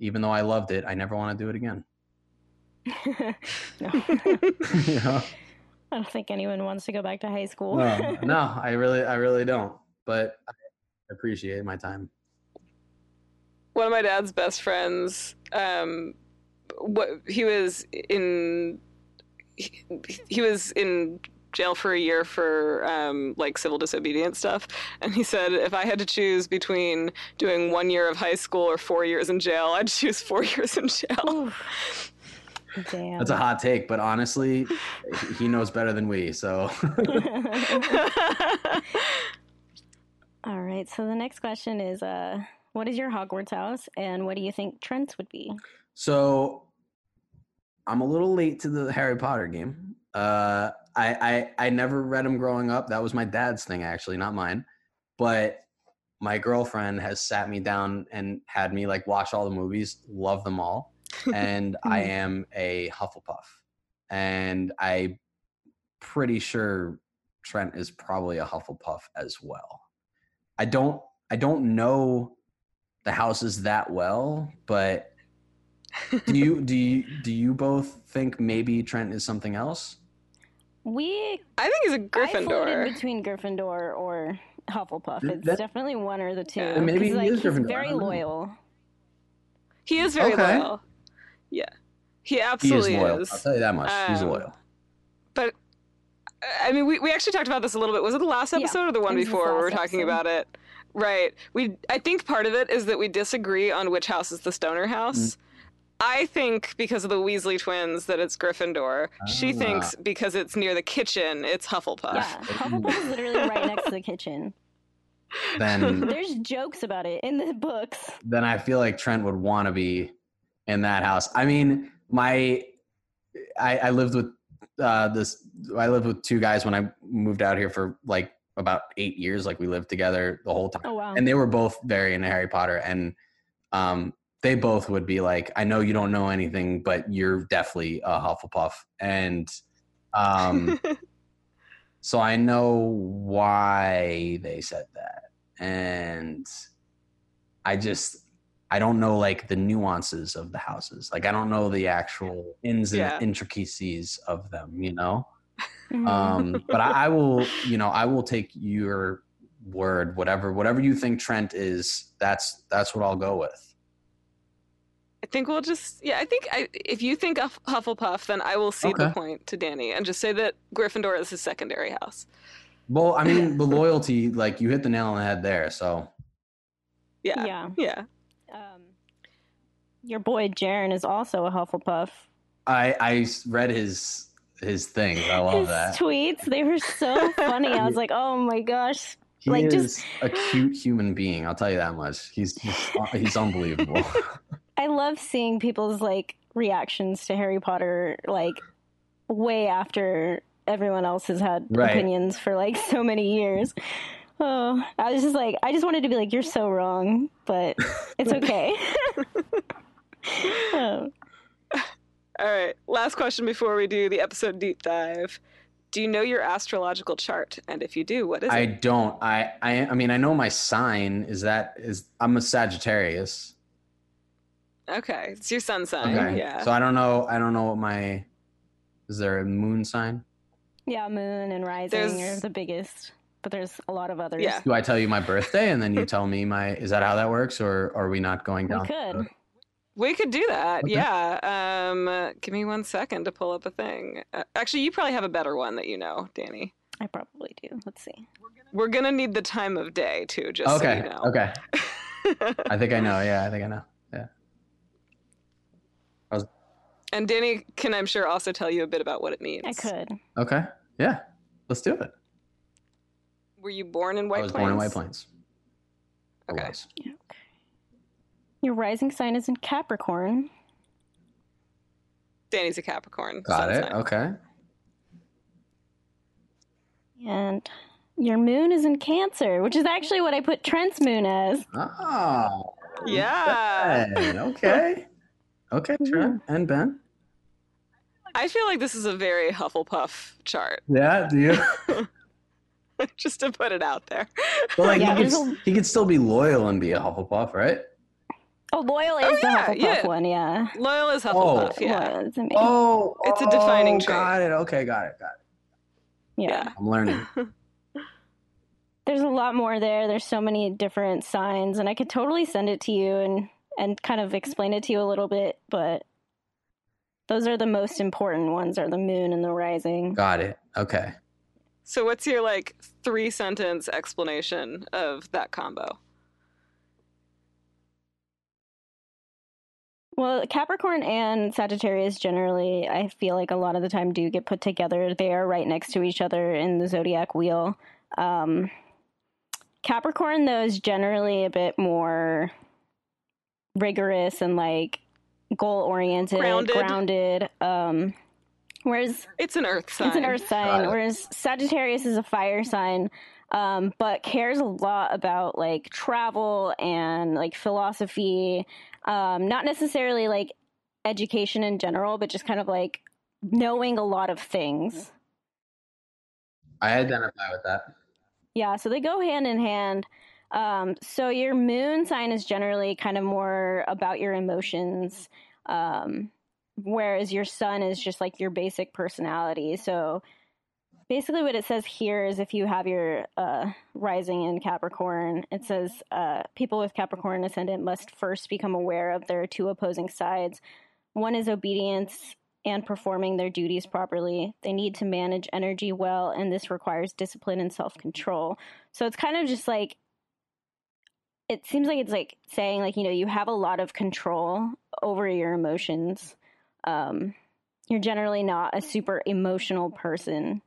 even though I loved it, I never want to do it again. no. you know? I don't think anyone wants to go back to high school. no, no, I really, I really don't. But I appreciate my time. one of my dad's best friends um what he was in he, he was in jail for a year for um like civil disobedience stuff and he said if i had to choose between doing one year of high school or four years in jail i'd choose four years in jail Damn. That's a hot take, but honestly, he knows better than we. So All right. So the next question is, uh, what is your Hogwarts house, and what do you think Trent's would be? So I'm a little late to the Harry Potter game. Uh, I, I I never read them growing up. That was my dad's thing, actually, not mine. But my girlfriend has sat me down and had me like watch all the movies, love them all, and I am a Hufflepuff, and I pretty sure Trent is probably a Hufflepuff as well. I don't I don't know the houses that well, but do you do you do you both think maybe Trent is something else? We I think he's a I floated Gryffindor. between Gryffindor or Hufflepuff. It's that- definitely one or the two. Yeah. Then maybe 'Cause, he like, is he's Gryffindor, very loyal. He is very Okay. loyal. Yeah, he He absolutely is loyal. is. I'll tell you that much. He's Um, loyal. But I mean, we, we actually talked about this a little bit. Was it the last Yeah, episode or the one it was before? where we were talking episode. about it. Right. We. I think part of it is that we disagree on which house is the Stoner house. Mm-hmm. I think because of the Weasley twins that it's Gryffindor. She Ah. thinks because it's near the kitchen, it's Hufflepuff. Yeah, Hufflepuff is literally right next to the kitchen. Then There's jokes about it in the books. then I feel like Trent would want to be in that house. I mean, my I, I lived with uh, this. I lived with two guys when I moved out here for like about eight years. Like we lived together the whole time. Oh wow. and they were both very into Harry Potter, and um, they both would be like, "I know you don't know anything, but you're definitely a Hufflepuff," and um, so I know why they said that, and I just I don't know like the nuances of the houses, like I don't know the actual ins and Yeah. intricacies of them, you know? Mhm. um but I, I will you know i will take your word whatever whatever you think trent is that's that's what i'll go with. I think we'll just yeah. I think I, if you think of Hufflepuff, then I will cede the point to Danny and just say that Gryffindor is his secondary house. well i mean the loyalty like you hit the nail on the head there so Yeah. yeah. Yeah. Um, your boy Jaren is also a Hufflepuff. i i read his his thing i love His that tweets, they were so funny. I was like, oh my gosh. he like, is just- a cute human being i'll tell you that much he's he's, he's unbelievable I love seeing people's like reactions to Harry Potter, like way after everyone else has had Right. opinions for like so many years. Oh, I was just like, I just wanted to be like, you're so wrong, but it's okay. Oh. All right. Last question before we do the episode deep dive. Do you know your astrological chart? And if you do, what is i it? I don't I, I i mean i know my sign is that is i'm a sagittarius Okay, it's your sun sign. Okay. Yeah. So I don't know. I don't know what my. Is there a moon sign? yeah, Moon and Rising There's- are the biggest, but there's a lot of others. Yeah. Do I tell you my birthday and then you tell me my? Is that how that works, or are we not going down? We down? could. we could do that. Okay. Yeah. Um, uh, give me one second to pull up a thing. Uh, actually, you probably have a better one that you know, Danny. I probably do. Let's see. We're gonna need the time of day too, just Okay. so you know. Okay. I think I know. Yeah, I think I know. And Danny can, I'm sure, also tell you a bit about what it means. I could. Okay. Yeah. Let's do it. Were you born in White I was Plains? born in White Plains. I Okay. was. Your rising sign is in Capricorn. Danny's a Capricorn. Got it. sign. Okay. And your moon is in Cancer, which is actually what I put Trent's moon as. Oh. Yeah. Okay. Okay, Trent and Ben. I feel like this is a very Hufflepuff chart, Yeah. Do you? just to put it out there. Well, like Yeah, he, could, a- he could still be loyal and be a Hufflepuff, right? Oh, Loyal is Oh, the yeah, Hufflepuff yeah. one, yeah. Loyal is oh. Hufflepuff, Oh. yeah. Loyal is me. Oh, It's a defining oh, trait. Got it. Okay, got it. Got it. yeah. yeah. I'm learning. There's a lot more there. There's so many different signs, and I could totally send it to you and and kind of explain it to you a little bit, but those are the most important ones are the moon and the rising. Got it. Okay. So, what's your like three sentence explanation of that combo? Well, Capricorn and Sagittarius generally, I feel like a lot of the time do get put together. They are right next to each other in the zodiac wheel. Um, Capricorn, though, is generally a bit more rigorous and like goal oriented, Grounded. grounded. Um, whereas It's an earth sign. it's an earth sign, Got it. whereas Sagittarius is a fire sign, um, but cares a lot about like travel and like philosophy. Um, not necessarily like education in general, but just kind of like knowing a lot of things. I identify with that. Yeah, so they go hand in hand. Um, so your moon sign is generally kind of more about your emotions, um, whereas your sun is just like your basic personality. So basically, what it says here is if you have your uh, rising in Capricorn, it says uh, people with Capricorn ascendant must first become aware of their two opposing sides. One is obedience and performing their duties properly. They need to manage energy well, and this requires discipline and self control. So it's kind of just like, it seems like it's like saying, like, you know, you have a lot of control over your emotions. Um, you're generally not a super emotional person.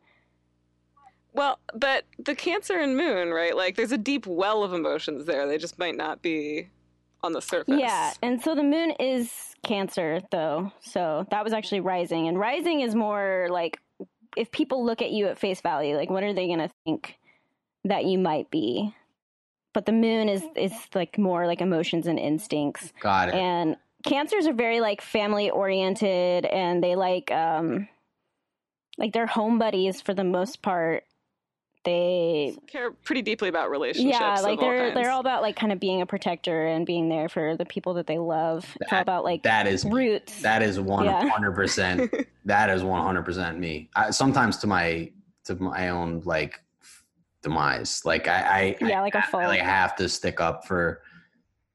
Well, but the Cancer and Moon, right? Like, there's a deep well of emotions there. They just might not be on the surface. Yeah, and so the moon is Cancer, though. So that was actually rising. And rising is more like if people look at you at face value, like, what are they going to think that you might be? But the moon is is like more like emotions and instincts. Got it. And cancers are very like family oriented and they like um like they're home buddies for the most part. They care pretty deeply about relationships. yeah, like they're kinds. they're all about like kind of being a protector and being there for the people that they love. it's all about like that is roots. That is one hundred percent. That is one hundred percent me. I, sometimes to my to my own like demise. Like I, I Yeah, like a I, fault. I like have to stick up for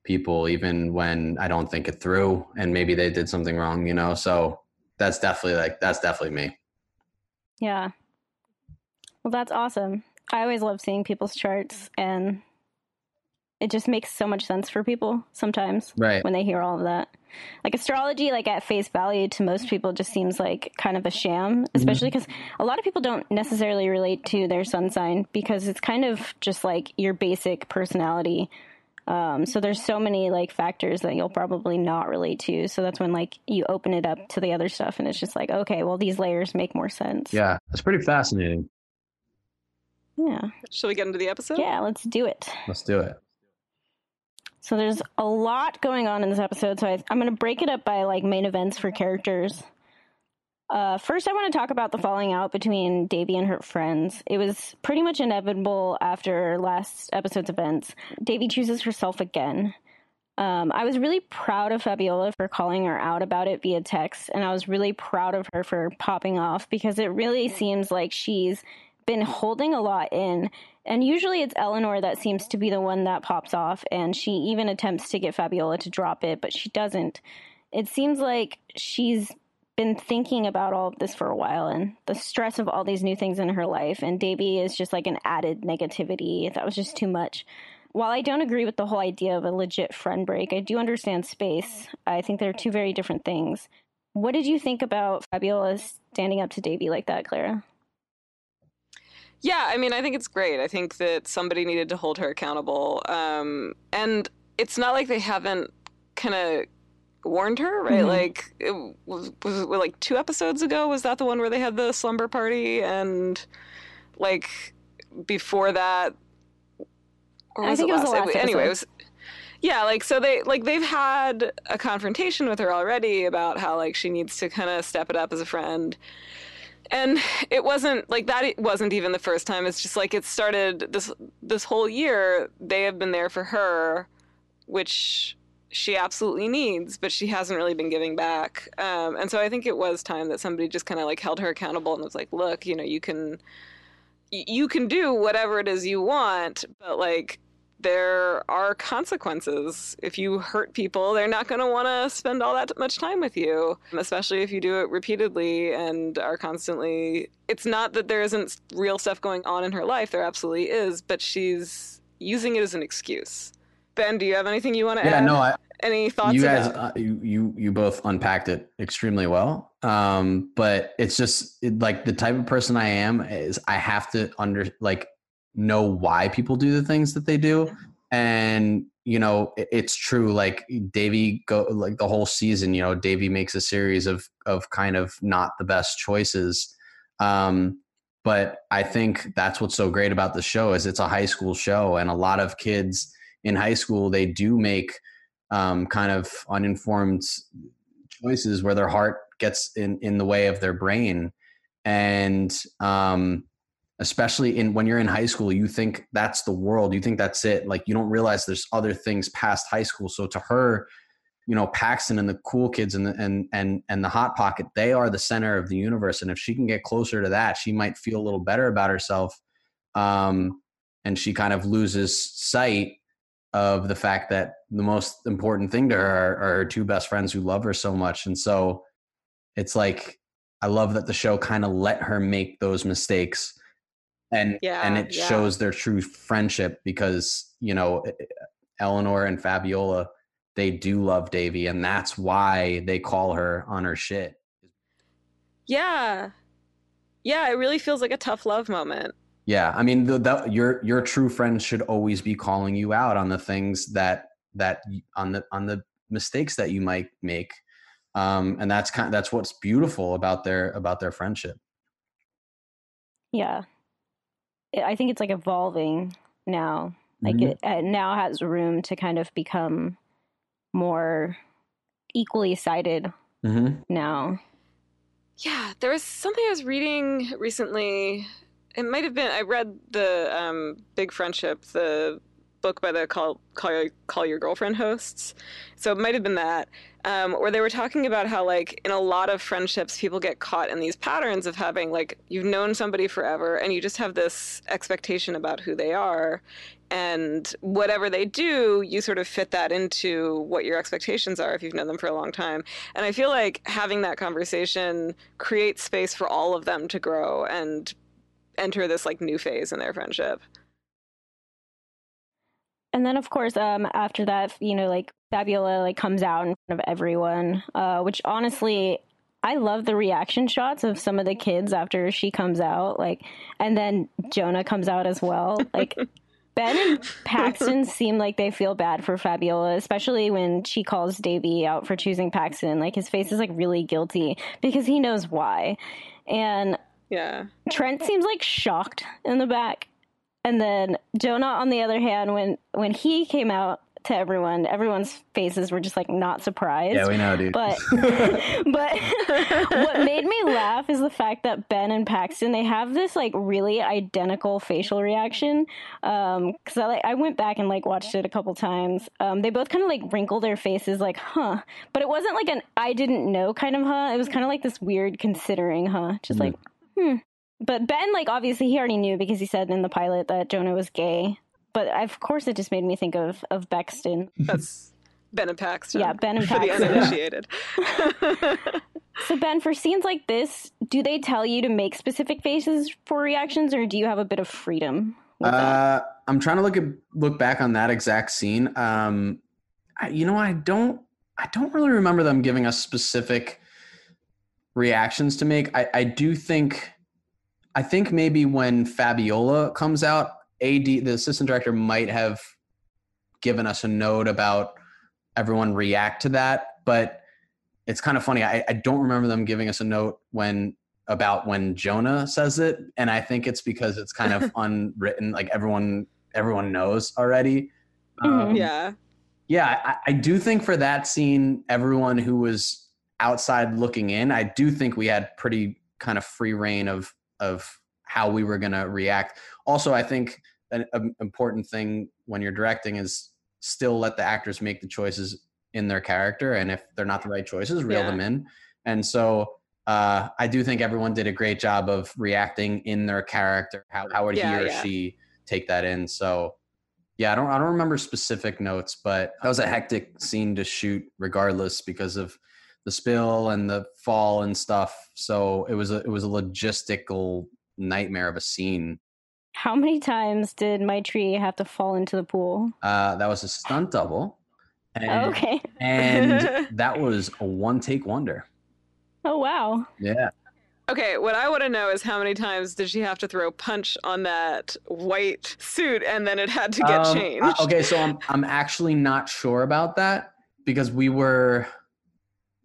people even when I don't think it through, and maybe they did something wrong. You know, so that's definitely like that's definitely me. Yeah. Well, that's awesome. I always love seeing people's charts, and it just makes so much sense for people sometimes Right. when they hear all of that. Like astrology, like at face value to most people, just seems like kind of a sham, especially because a lot of people don't necessarily relate to their sun sign because it's kind of just like your basic personality. Um, so there's so many like factors that you'll probably not relate to. So that's when like you open it up to the other stuff, and it's just like, okay, well these layers make more sense. Yeah, that's pretty fascinating. Yeah. Shall we get into the episode? Yeah, let's do it. Let's do it. So there's a lot going on in this episode, so I, I'm going to break it up by like main events for characters. Uh, first, I want to talk about the falling out between Devi and her friends. It was pretty much inevitable after last episode's events. Devi chooses herself again. Um, I was really proud of Fabiola for calling her out about it via text, and I was really proud of her for popping off because it really seems like she's been holding a lot in. And usually it's Eleanor that seems to be the one that pops off, and she even attempts to get Fabiola to drop it, but she doesn't. It seems like she's been thinking about all of this for a while and the stress of all these new things in her life, and Devi is just like an added negativity. That was just too much. While I don't agree with the whole idea of a legit friend break, I do understand space. I think they're two very different things. What did you think about Fabiola standing up to Devi like that, Clara? Yeah, I mean, I think it's great. I think that somebody needed to hold her accountable. Um, and it's not like they haven't kind of warned her, right? Mhm. Like, it was, was it like two episodes ago? Was that the one where they had the slumber party? And like before that, or I think it was the last Anyway, it was. Yeah, like so they like they've had a confrontation with her already about how like she needs to kind of step it up as a friend. And it wasn't like that it wasn't even the first time. It's just like it started this this whole year they have been there for her which she absolutely needs, but she hasn't really been giving back. Um, and so I think it was time that somebody just kind of like held her accountable and was like, "Look, you know, you can you can do whatever it is you want, but like there are consequences. If you hurt people, they're not going to want to spend all that much time with you, especially if you do it repeatedly and are constantly. It's not that there isn't real stuff going on in her life, there absolutely is, but she's using it as an excuse. Ben, do you have anything you want to Yeah, add? no, I, Any thoughts? you guys, uh, you, you you both unpacked it extremely well. Um, but it's just it, like the type of person I am is I have to under like know why people do the things that they do, and you know it's true. Like Devi go like the whole season. You know, Devi makes a series of of kind of not the best choices. Um, but I think that's what's so great about the show is it's a high school show, and a lot of kids in high school they do make um, kind of uninformed choices where their heart gets in in the way of their brain and um especially in when you're in high school you think that's the world you think that's it like you don't realize there's other things past high school. So to her you know paxton and the cool kids and the, and and and the hot pocket they are the center of the universe. And if she can get closer to that she might feel a little better about herself um and she kind of loses sight of the fact that the most important thing to her are, are her two best friends who love her so much. And so it's like i love that the show kind of let her make those mistakes and Yeah, and it yeah. shows their true friendship because you know eleanor and fabiola they do love devi and that's why they call her on her shit yeah, yeah. It really feels like a tough love moment. Yeah, I mean, the, the, your your true friends should always be calling you out on the things that that on the on the mistakes that you might make, um, and that's kind that's what's beautiful about their about their friendship. Yeah. I- I think it's like evolving now. Like Mhm. it, it now has room to kind of become more equally sided Mm-hmm. now. Yeah, there was something I was reading recently. It might have been I read the um, Big Friendship, the book by the Call Call Your, Call Your Girlfriend hosts. So it might have been that, um, where they were talking about how like in a lot of friendships, people get caught in these patterns of having like you've known somebody forever and you just have this expectation about who they are, and whatever they do, you sort of fit that into what your expectations are if you've known them for a long time. And I feel like having that conversation creates space for all of them to grow and enter this like new phase in their friendship. And then, of course, um, after that, you know, like Fabiola like comes out in front of everyone, uh, which honestly, I love the reaction shots of some of the kids after she comes out, like, and then Jonah comes out as well. Like, Ben and Paxton seem like they feel bad for Fabiola, especially when she calls Devi out for choosing Paxton. Like, his face is like really guilty because he knows why. And Yeah. Trent seems like shocked in the back. And then Jonah, on the other hand, when when he came out to everyone, everyone's faces were just like not surprised. Yeah, we know, dude. But but what made me laugh is the fact that Ben and Paxton they have this like really identical facial reaction. Um, because I like I went back and like watched it a couple times. Um, they both kind of like wrinkle their faces like huh, but it wasn't like an I didn't know kind of huh. It was kind of like this weird considering huh, just like hmm. But Ben, like, obviously, he already knew because he said in the pilot that Jonah was gay. But of course, it just made me think of of Bexton. That's Ben and Paxton. Yeah, Ben and for the Paxton. uninitiated. So, Ben, for scenes like this, do they tell you to make specific faces for reactions, or do you have a bit of freedom? With that? Uh, I'm trying to look at look back on that exact scene. Um, I, you know, I don't I don't really remember them giving us specific reactions to make. I, I do think I think maybe when Fabiola comes out, AD the assistant director might have given us a note about everyone react to that, but it's kind of funny. I, I don't remember them giving us a note when about when Jonah says it, and I think it's because it's kind of unwritten. Like everyone everyone knows already. Um, yeah. yeah, I, I do think for that scene, everyone who was outside looking in, I do think we had pretty kind of free reign of of how we were going to react. Also, I think an, an important thing when you're directing is still let the actors make the choices in their character, and if they're not the right choices, reel Yeah. them in. And so. Uh, I do think everyone did a great job of reacting in their character. How, how would Yeah, he or yeah. she take that in? So, yeah, I don't I don't remember specific notes, but that was a hectic scene to shoot regardless because of the spill and the fall and stuff. So it was a it was a logistical nightmare of a scene. How many times did Maitreyi have to fall into the pool? Uh, that was a stunt double. And, okay. and that was a one take wonder. Oh wow. Yeah. Okay, what I want to know is how many times did she have to throw punch on that white suit and then it had to get Um, changed? I- okay, so I'm I'm actually not sure about that because we were,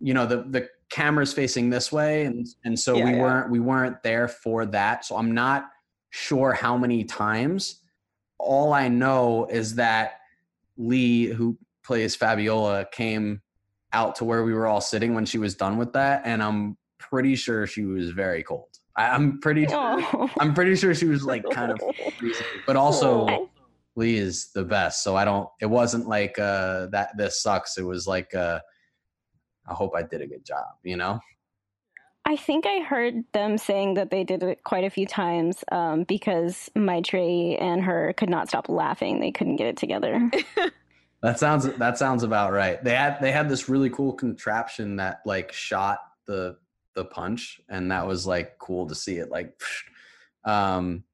you know, the the camera's facing this way, and and so Yeah, we yeah. weren't we weren't there for that. So I'm not sure how many times. All I know is that Lee, who plays Fabiola, came out to where we were all sitting when she was done with that, and I'm pretty sure she was very cold. I, I'm pretty sure. Oh. I'm pretty sure she was like kind of freezing, but also Lee is the best. So I don't. It wasn't like uh, that. This sucks. It was like uh, I hope I did a good job. You know. I think I heard them saying that they did it quite a few times um, because Maitreyi and her could not stop laughing. They couldn't get it together. That sounds that sounds about right. They had they had this really cool contraption that like shot the the punch, and that was like cool to see it. Like, um,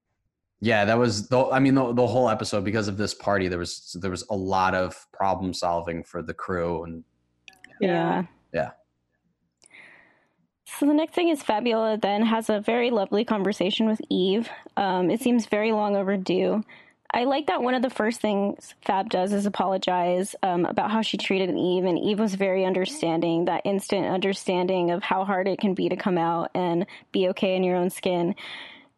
yeah, that was the. I mean, the, the whole episode because of this party, there was there was a lot of problem solving for the crew, and Yeah. Yeah. So the next thing is Fabiola then has a very lovely conversation with Eve. Um, it seems very long overdue. I like that one of the first things Fab does is apologize um, about how she treated Eve, and Eve was very understanding, that instant understanding of how hard it can be to come out and be okay in your own skin.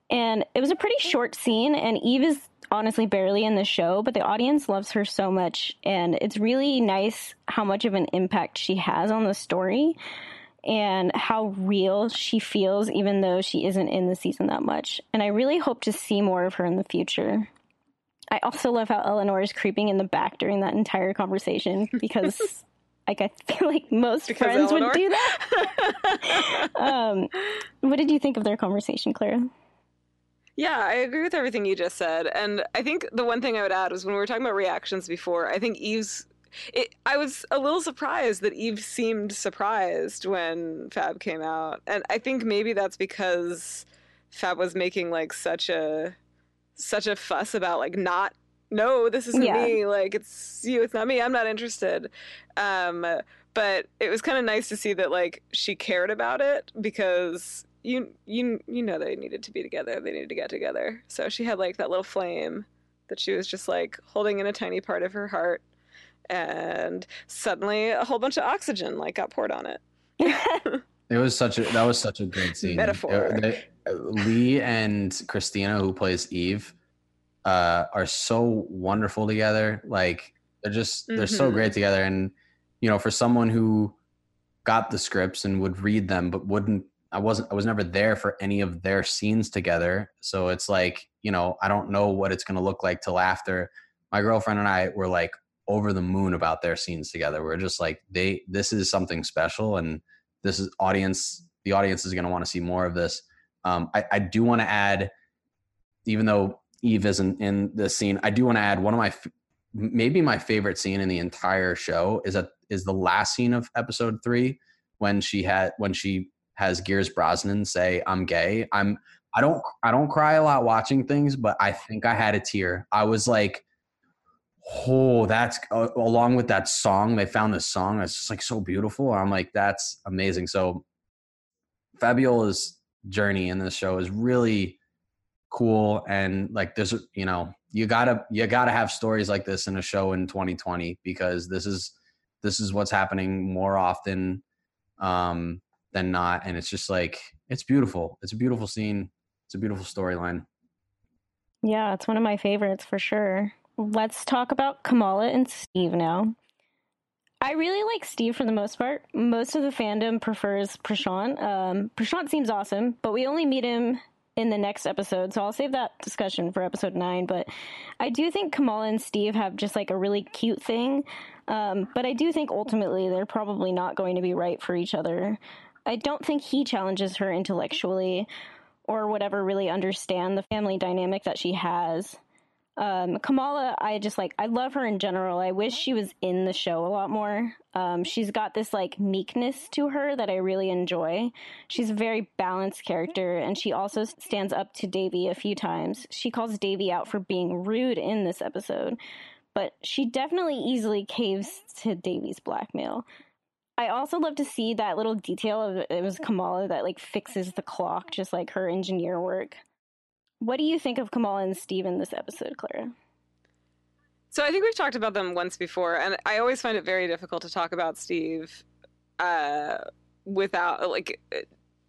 And it was a pretty short scene, and Eve is honestly barely in the show, but the audience loves her so much, and it's really nice how much of an impact she has on the story and how real she feels, even though she isn't in the season that much. And I really hope to see more of her in the future. I also love how Eleanor is creeping in the back during that entire conversation because, like, I feel like most Because friends Eleanor? would do that. um, what did you think of their conversation, Clara? Yeah, I agree with everything you just said. And I think the one thing I would add was when we were talking about reactions before, I think Eve's. It, I was a little surprised that Eve seemed surprised when Fab came out. And I think maybe that's because Fab was making like such a such a fuss about like not no, this isn't Yeah. me. Like it's you, it's not me. I'm not interested. Um but it was kind of nice to see that like she cared about it because you you you know they needed to be together. They needed to get together. So she had like that little flame that she was just like holding in a tiny part of her heart, and suddenly a whole bunch of oxygen like got poured on it. It was such a that was such a great scene. Metaphor. They- Lee and Christina, who plays Eve, uh, are so wonderful together. Like they're just they're so Mhm. great together. And you know, for someone who got the scripts and would read them, but wouldn't, I wasn't, I was never there for any of their scenes together. So it's like, you know, I don't know what it's gonna look like till after. My girlfriend and I were like over the moon about their scenes together. We're just like they, this is something special, and this is audience the audience is to want to see more of this um, I, I do want to add even though eve isn't in this scene i do want to add one of my maybe my favorite scene in the entire show is a is the last scene of episode three when she had when she has gears brosnan say i'm gay. I'm i don't i don't cry a lot watching things but i think i had a tear. I was like oh that's uh, along with that song they found this song It's just like so beautiful. I'm like that's amazing. So fabiola's journey in this show is really cool and like there's you know you gotta you gotta have stories like this in a show in 2020 because this is this is what's happening more often um than not and it's just like it's beautiful it's a beautiful scene it's a beautiful storyline Yeah, it's one of my favorites for sure. Let's talk about Kamala and Steve now. I really like Steve for the most part. Most of the fandom prefers Prashant. Um, Prashant seems awesome, but we only meet him in the next episode, so I'll save that discussion for episode nine. But I do think Kamala and Steve have just like a really cute thing. Um, but I do think ultimately they're probably not going to be right for each other. I don't think he challenges her intellectually or would ever really understand the family dynamic that she has. Um, Kamala, I just like, I love her in general. I wish she was in the show a lot more. Um, she's got this like meekness to her that I really enjoy. She's a very balanced character, and she also stands up to Devi a few times. She calls Devi out for being rude in this episode. but she definitely easily caves to Devi's blackmail. I also love to see that little detail of it was Kamala that like fixes the clock, just like her engineer work. What do you think of Kamala and Steve in this episode, Clara? So I think we've talked about them once before, and I always find it very difficult to talk about Steve uh, without like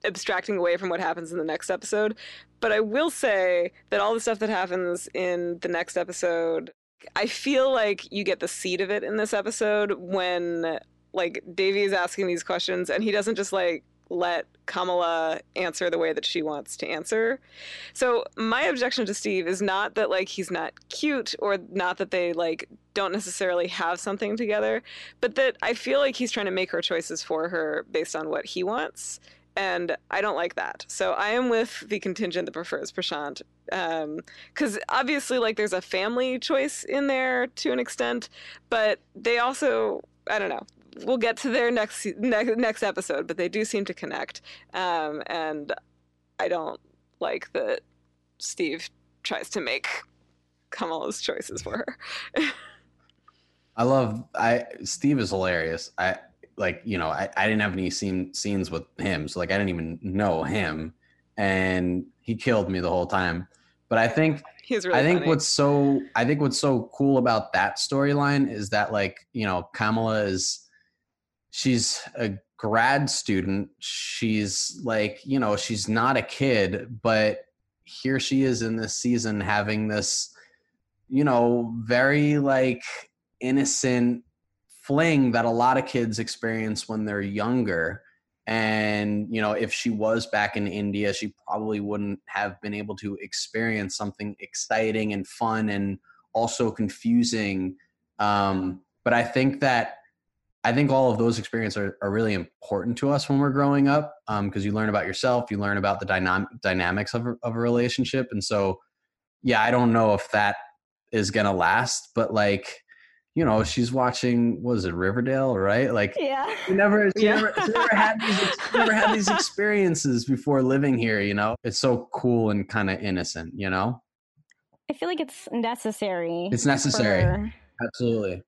abstracting away from what happens in the next episode. But I will say that all the stuff that happens in the next episode, I feel like you get the seed of it in this episode when like Devi is asking these questions and he doesn't just like let Kamala answer the way that she wants to answer. So my objection to Steve is not that like he's not cute or not that they like don't necessarily have something together, but that I feel like he's trying to make her choices for her based on what he wants. And I don't like that. So I am with the contingent that prefers Prashant. Because um, obviously, like, there's a family choice in there to an extent, but they also, I don't know, we'll get to their next next next episode, but they do seem to connect. Um, and I don't like that Steve tries to make Kamala's choices for her. I love I Steve is hilarious. I like you know I, I didn't have any scene, scenes with him, so like I didn't even know him, and he killed me the whole time. But I think really I think funny. what's so I think what's so cool about that storyline is that like you know Kamala is she's a grad student. She's like, you know, she's not a kid, but here she is in this season having this, you know, very like innocent fling that a lot of kids experience when they're younger. And, you know, if she was back in India, she probably wouldn't have been able to experience something exciting and fun and also confusing. Um, but I think that I think all of those experiences are, are really important to us when we're growing up because um, you learn about yourself, you learn about the dynam- dynamics of a, of a relationship. And so, yeah, I don't know if that is going to last, but like, you know, she's watching, was it Riverdale, right? Like, Yeah. she never, she, Yeah. never, she never had these, she never had these experiences before living here. You know, it's so cool and kind of innocent. You know, I feel like it's necessary. it's necessary. for- Absolutely.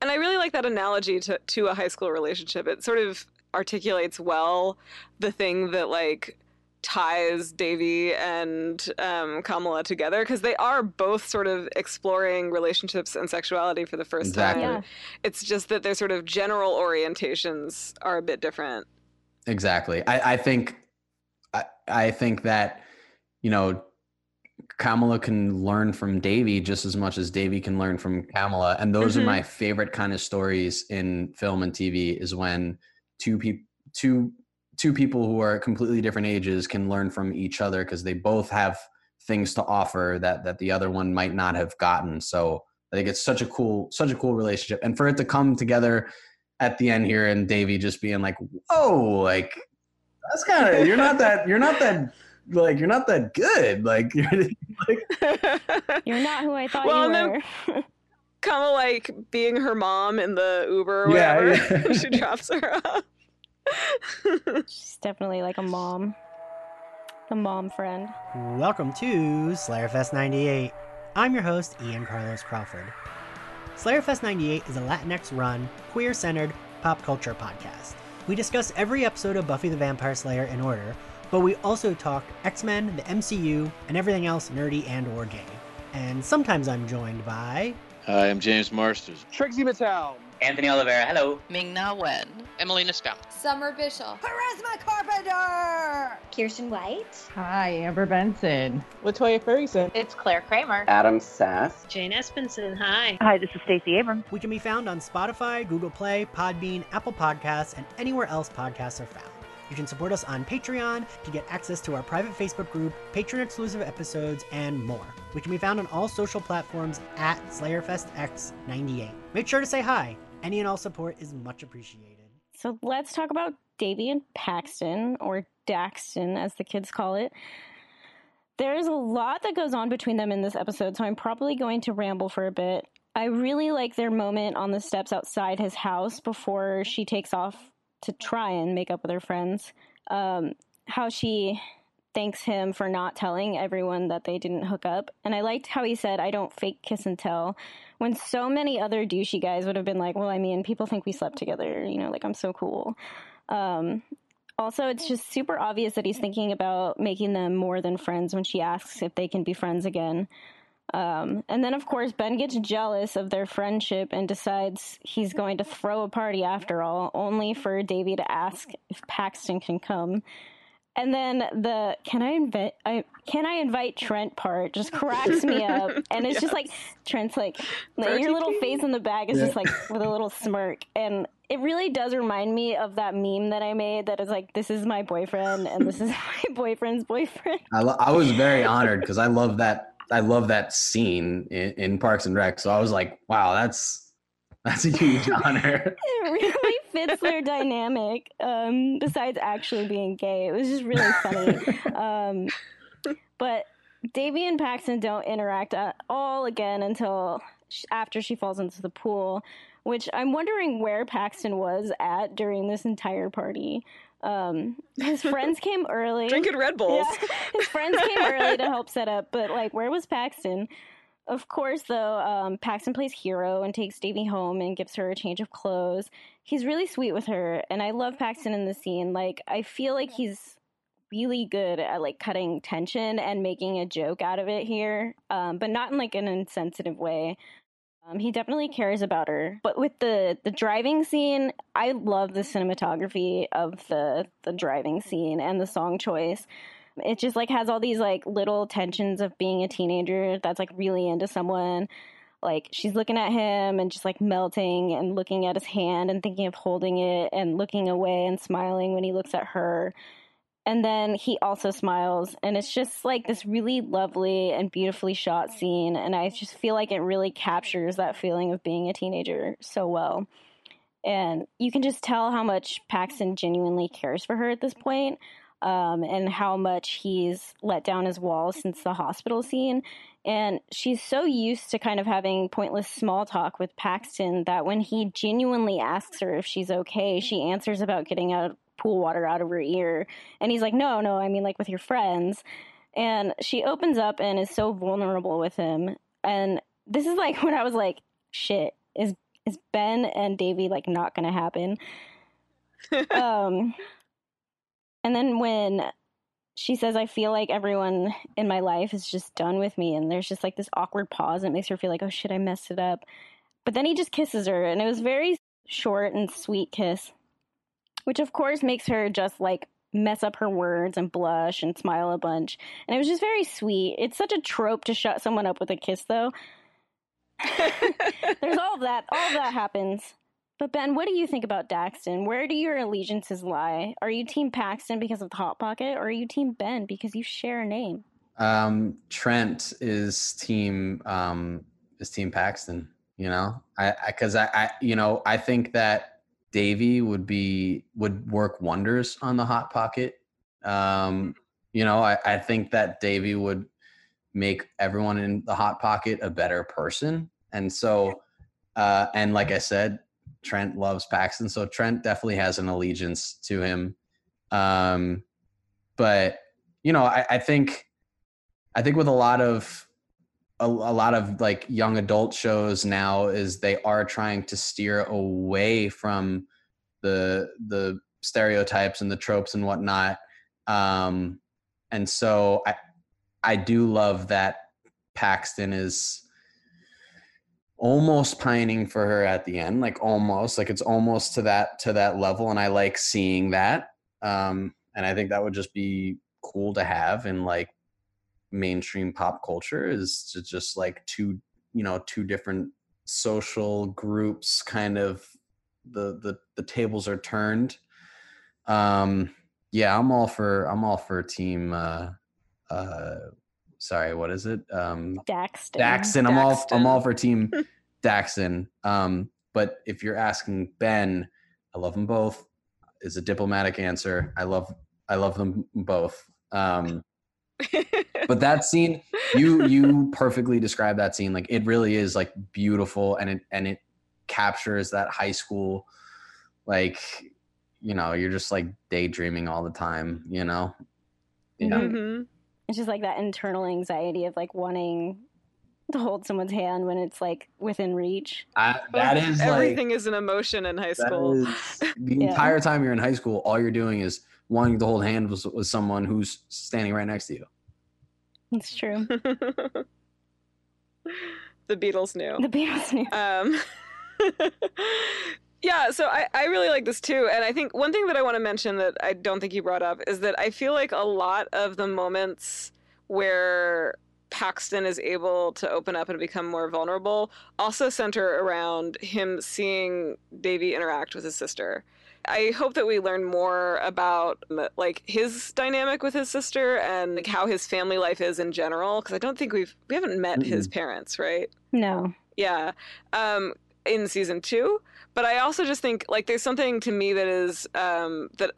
And I really like that analogy to, to a high school relationship. It sort of articulates well the thing that like ties Devi and um, Kamala together because they are both sort of exploring relationships and sexuality for the first Exactly. time. Yeah. It's just that their sort of general orientations are a bit different. Exactly. I, I think I, I think that you know Kamala can learn from Devi just as much as Devi can learn from Kamala, and those Mhm. are my favorite kind of stories in film and TV. Is when two people two two people who are completely different ages can learn from each other because they both have things to offer that that the other one might not have gotten. So I think it's such a cool such a cool relationship, and for it to come together at the end here and Devi just being like, "Whoa, like that's kind of you're not that you're not that like you're not that good like you're like You're not who I thought Well, you were. then- kind of like being her mom in the Uber or Yeah, whatever. yeah. she drops her off. She's definitely like a mom. A mom friend. Welcome to Slayerfest 98. I'm your host, Ian Carlos Crawford. Slayerfest 98 is a Latinx run, queer centered pop culture podcast. We discuss every episode of Buffy the Vampire Slayer in order, but we also talk X Men, the MCU, and everything else nerdy and or gay. And sometimes I'm joined by. Hi, I'm James Marsters. Trixie Mattel. Anthony Oliveira, hello. Ming Na Wen. Emily Niska. Summer Bishop. Charisma Carpenter. Kiersten White. Hi, Amber Benson. Latoya Ferguson. It's Clare Kramer. Adam Sass. Jane Espenson. Hi. Hi, this is Stacey Abrams. We can be found on Spotify, Google Play, Podbean, Apple Podcasts, and anywhere else podcasts are found. You can support us on Patreon to get access to our private Facebook group, patron exclusive episodes, and more. We can be found on all social platforms at SlayerFestX98. Make sure to say hi. Any and all support is much appreciated. So let's talk about Devi and Paxton, or Daxton as the kids call it. There's a lot that goes on between them in this episode, so I'm probably going to ramble for a bit. I really like their moment on the steps outside his house before she takes off to try and make up with her friends. Um, how she thanks him for not telling everyone that they didn't hook up. And I liked how he said, I don't fake kiss and tell. When so many other douchey guys would have been like, well, I mean, people think we slept together, you know, like I'm so cool. Um, also, it's just super obvious that he's thinking about making them more than friends when she asks if they can be friends again. Um, and then, of course, Ben gets jealous of their friendship and decides he's going to throw a party after all, only for Devi to ask if Paxton can come. And then the can I invite I can I invite Trent part just cracks me up, and it's yes. just like Trent's like your little face in the bag is yeah. just like with a little smirk, and it really does remind me of that meme that I made that is like this is my boyfriend and this is my boyfriend's boyfriend. I, lo- I was very honored because I love that I love that scene in, in Parks and Rec, so I was like, wow, that's that's a huge honor. it really fits their dynamic. Um, besides actually being gay, it was just really funny. um, but Devi and Paxton don't interact at all again until after she falls into the pool, which I'm wondering where Paxton was at during this entire party. Um, his friends came early, drinking Red Bulls. Yeah, his friends came early to help set up, but like, where was Paxton? Of course, though, um, Paxton plays hero and takes Devi home and gives her a change of clothes. He's really sweet with her, and I love Paxton in the scene. Like, I feel like he's really good at like cutting tension and making a joke out of it here, um, but not in like an insensitive way. Um, he definitely cares about her. But with the the driving scene, I love the cinematography of the the driving scene and the song choice. It just like has all these like little tensions of being a teenager that's like really into someone. Like she's looking at him and just like melting and looking at his hand and thinking of holding it and looking away and smiling when he looks at her and then he also smiles and it's just like this really lovely and beautifully shot scene and i just feel like it really captures that feeling of being a teenager so well and you can just tell how much paxton genuinely cares for her at this point um, and how much he's let down his walls since the hospital scene. And she's so used to kind of having pointless small talk with Paxton that when he genuinely asks her if she's okay, she answers about getting out pool water out of her ear. And he's like, no, no, I mean, like with your friends. And she opens up and is so vulnerable with him. And this is like when I was like, shit, is is Ben and Devi like not gonna happen? um and then when she says, I feel like everyone in my life is just done with me, and there's just like this awkward pause that makes her feel like, oh shit, I messed it up. But then he just kisses her, and it was very short and sweet kiss, which of course makes her just like mess up her words and blush and smile a bunch. And it was just very sweet. It's such a trope to shut someone up with a kiss, though. There's all of that. All of that happens. But Ben, what do you think about Daxton? Where do your allegiances lie? Are you Team Paxton because of the Hot Pocket, or are you Team Ben because you share a name? Um, Trent is Team um, is Team Paxton. You know, I because I, I, I you know I think that Devi would be would work wonders on the Hot Pocket. Um, you know, I, I think that Devi would make everyone in the Hot Pocket a better person, and so. Uh, and like I said, Trent loves Paxton, so Trent definitely has an allegiance to him. Um, but you know, I, I think I think with a lot of a, a, lot of like young adult shows now is they are trying to steer away from the the stereotypes and the tropes and whatnot. Um, and so I I do love that Paxton is almost pining for her at the end like almost like it's almost to that to that level and i like seeing that um and i think that would just be cool to have in like mainstream pop culture is to just like two you know two different social groups kind of the the the tables are turned um yeah i'm all for i'm all for team uh uh sorry, what is it? Um, Daxton. Daxton. I'm all I'm all for Team Daxton. Um, but if you're asking Ben, I love them both. Is a diplomatic answer. I love I love them both. Um, but that scene, you you perfectly describe that scene. Like it really is like beautiful, and it and it captures that high school, like you know, you're just like daydreaming all the time. You know, Yeah. Mhm. It's just like that internal anxiety of like wanting to hold someone's hand when it's like within reach. I, that is like everything is an emotion in high school. is- the Yeah. entire time you're in high school, all you're doing is wanting to hold hands with, with someone who's standing right next to you. It's true. the Beatles knew. The Beatles knew. Um, yeah, so I, I really like this too. And I think one thing that I want to mention that I don't think you brought up is that I feel like a lot of the moments where Paxton is able to open up and become more vulnerable also center around him seeing Devi interact with his sister. I hope that we learn more about like his dynamic with his sister and like how his family life is in general because I don't think we've we haven't met his parents, right? No. Yeah. Um, in season two. But I also just think like there's something to me that is um, that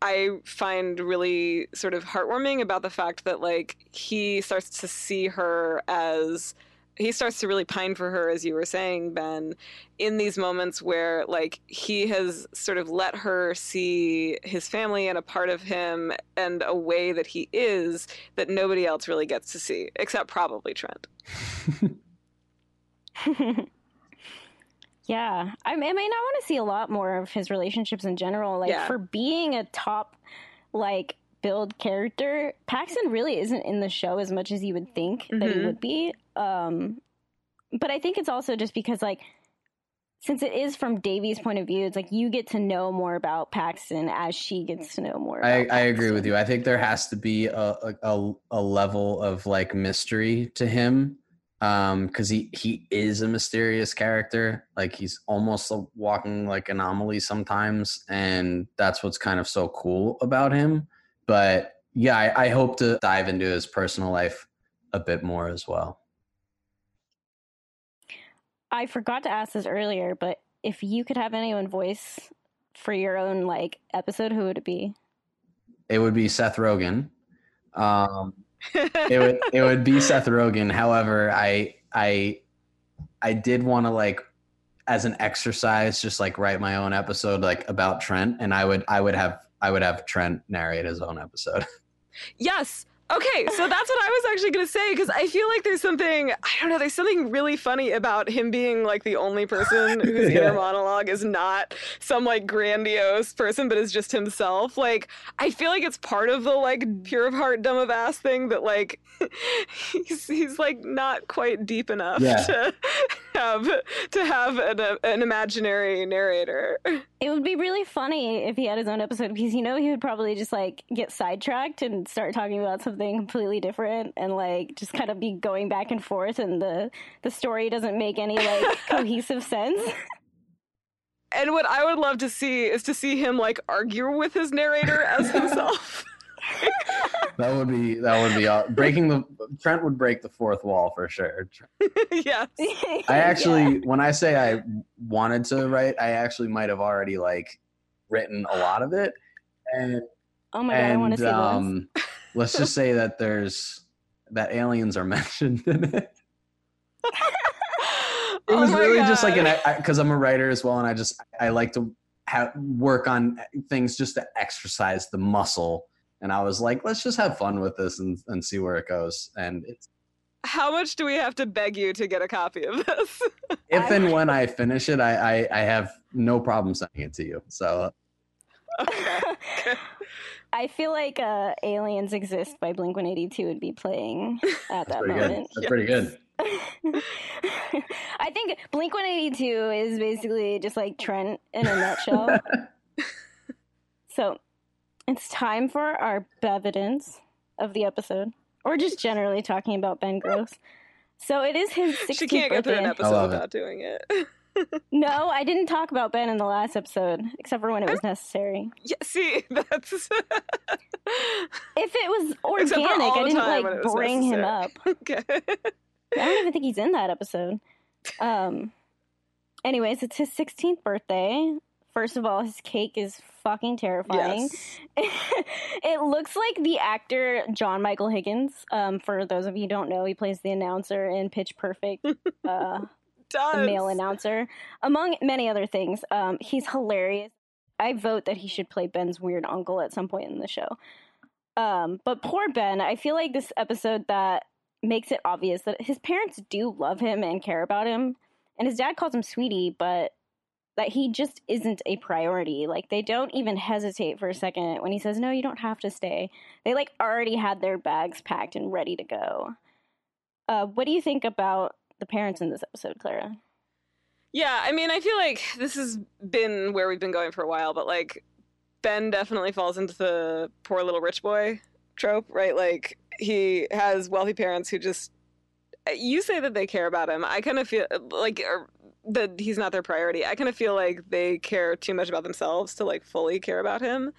I find really sort of heartwarming about the fact that like he starts to see her as he starts to really pine for her as you were saying Ben in these moments where like he has sort of let her see his family and a part of him and a way that he is that nobody else really gets to see except probably Trent. yeah, I, may- I may not want to see a lot more of his relationships in general. Like Yeah. for being a top, like build character, Paxton really isn't in the show as much as you would think that he Mhm. would be. Um, but I think it's also just because like since it is from Devi's point of view, it's like you get to know more about Paxton as she gets to know more. I, about I agree with you. I think there has to be a a, a, a level of like mystery to him um because he he is a mysterious character like he's almost a walking like anomaly sometimes and that's what's kind of so cool about him but yeah I, I hope to dive into his personal life a bit more as well I forgot to ask this earlier, but if you could have anyone voice for your own like episode, who would it be? it would be seth rogen um it would it would be Seth Rogen. However, I I I did want to like as an exercise just like write my own episode like about Trent and I would I would have I would have Trent narrate his own episode. Yes. Okay, so that's what I was actually going to say because I feel like there's something, I don't know, there's something really funny about him being like the only person whose Yeah. inner monologue is not some like grandiose person, but is just himself. Like, I feel like it's part of the like pure of heart, dumb of ass thing that like he's, he's like not quite deep enough Yeah. to have to have an, uh, an imaginary narrator. It would be really funny if he had his own episode because you know he would probably just like get sidetracked and start talking about something completely different and like just kind of be going back and forth and the the story doesn't make any like cohesive sense. And what I would love to see is to see him like argue with his narrator as himself. that would be that would be uh, breaking the Trent would break the fourth wall for sure. yes. I actually when I say I wanted to write, I actually might have already like written a lot of it and Oh my god, I want to see this. Let's just say that there's that aliens are mentioned in it. It Oh was my really just like God. an because I'm a writer as well, and I just I like to have work on things just to exercise the muscle. And I was like, let's just have fun with this and, and see where it goes. And it's How much do we have to beg you to get a copy of this? if and when I finish it, I, I I have no problem sending it to you. So I feel like uh, Aliens Exist by Blink 182 would be playing at that pretty good. moment. That's pretty good. I think Blink 182 is basically just like Trent in a nutshell. so it's time for our bevidence of the episode, or just generally talking about Ben Gross. So it is his 16th she can't get through an birthday. episode without doing it. No, I didn't talk about Ben in the last episode, except for when it was necessary. Yeah, see, that's If it was organic, I didn't time when it like bring him up. okay. I don't even think he's in that episode. Um. Anyways, it's his 16th birthday. First of all, his cake is fucking terrifying. Yes. it looks like the actor John Michael Higgins. Um, for those of you who don't know, he plays the announcer in Pitch Perfect. Uh, Does. the male announcer, among many other things. Um, he's hilarious. I vote that he should play Ben's weird uncle at some point in the show. Um, but poor Ben, I feel like this episode that makes it obvious that his parents do love him and care about him. And his dad calls him sweetie, but that he just isn't a priority. Like they don't even hesitate for a second when he says, "No, you don't have to stay." They like already had their bags packed and ready to go. Uh, what do you think about the parents in this episode, Clara? Yeah, I mean, I feel like this has been where we've been going for a while, but like Ben definitely falls into the poor little rich boy trope, right? Like he has wealthy parents who just you say that they care about him. I kind of feel like that he's not their priority. I kind of feel like they care too much about themselves to like fully care about him.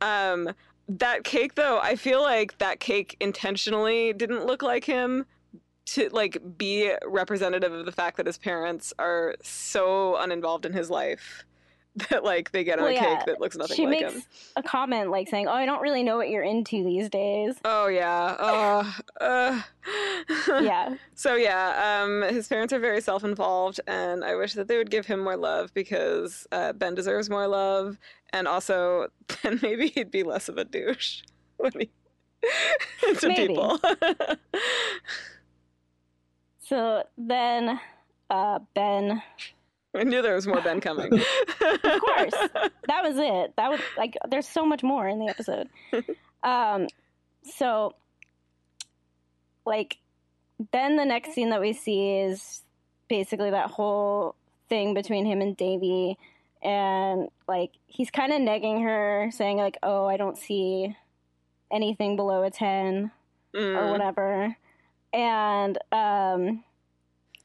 Um, that cake though, I feel like that cake intentionally didn't look like him to like be representative of the fact that his parents are so uninvolved in his life that like they get him Well, a yeah, cake that looks nothing she like makes him. a comment like saying, "Oh, I don't really know what you're into these days." Oh yeah. Uh, uh. Yeah. So yeah, um, his parents are very self-involved, and I wish that they would give him more love because uh, Ben deserves more love, and also then maybe he'd be less of a douche when he to people. So then, uh, Ben. I knew there was more Ben coming. of course, that was it. That was like, there's so much more in the episode. Um, so, like, then the next scene that we see is basically that whole thing between him and Devi, and like he's kind of negging her, saying like, "Oh, I don't see anything below a ten or Mm. whatever," and um,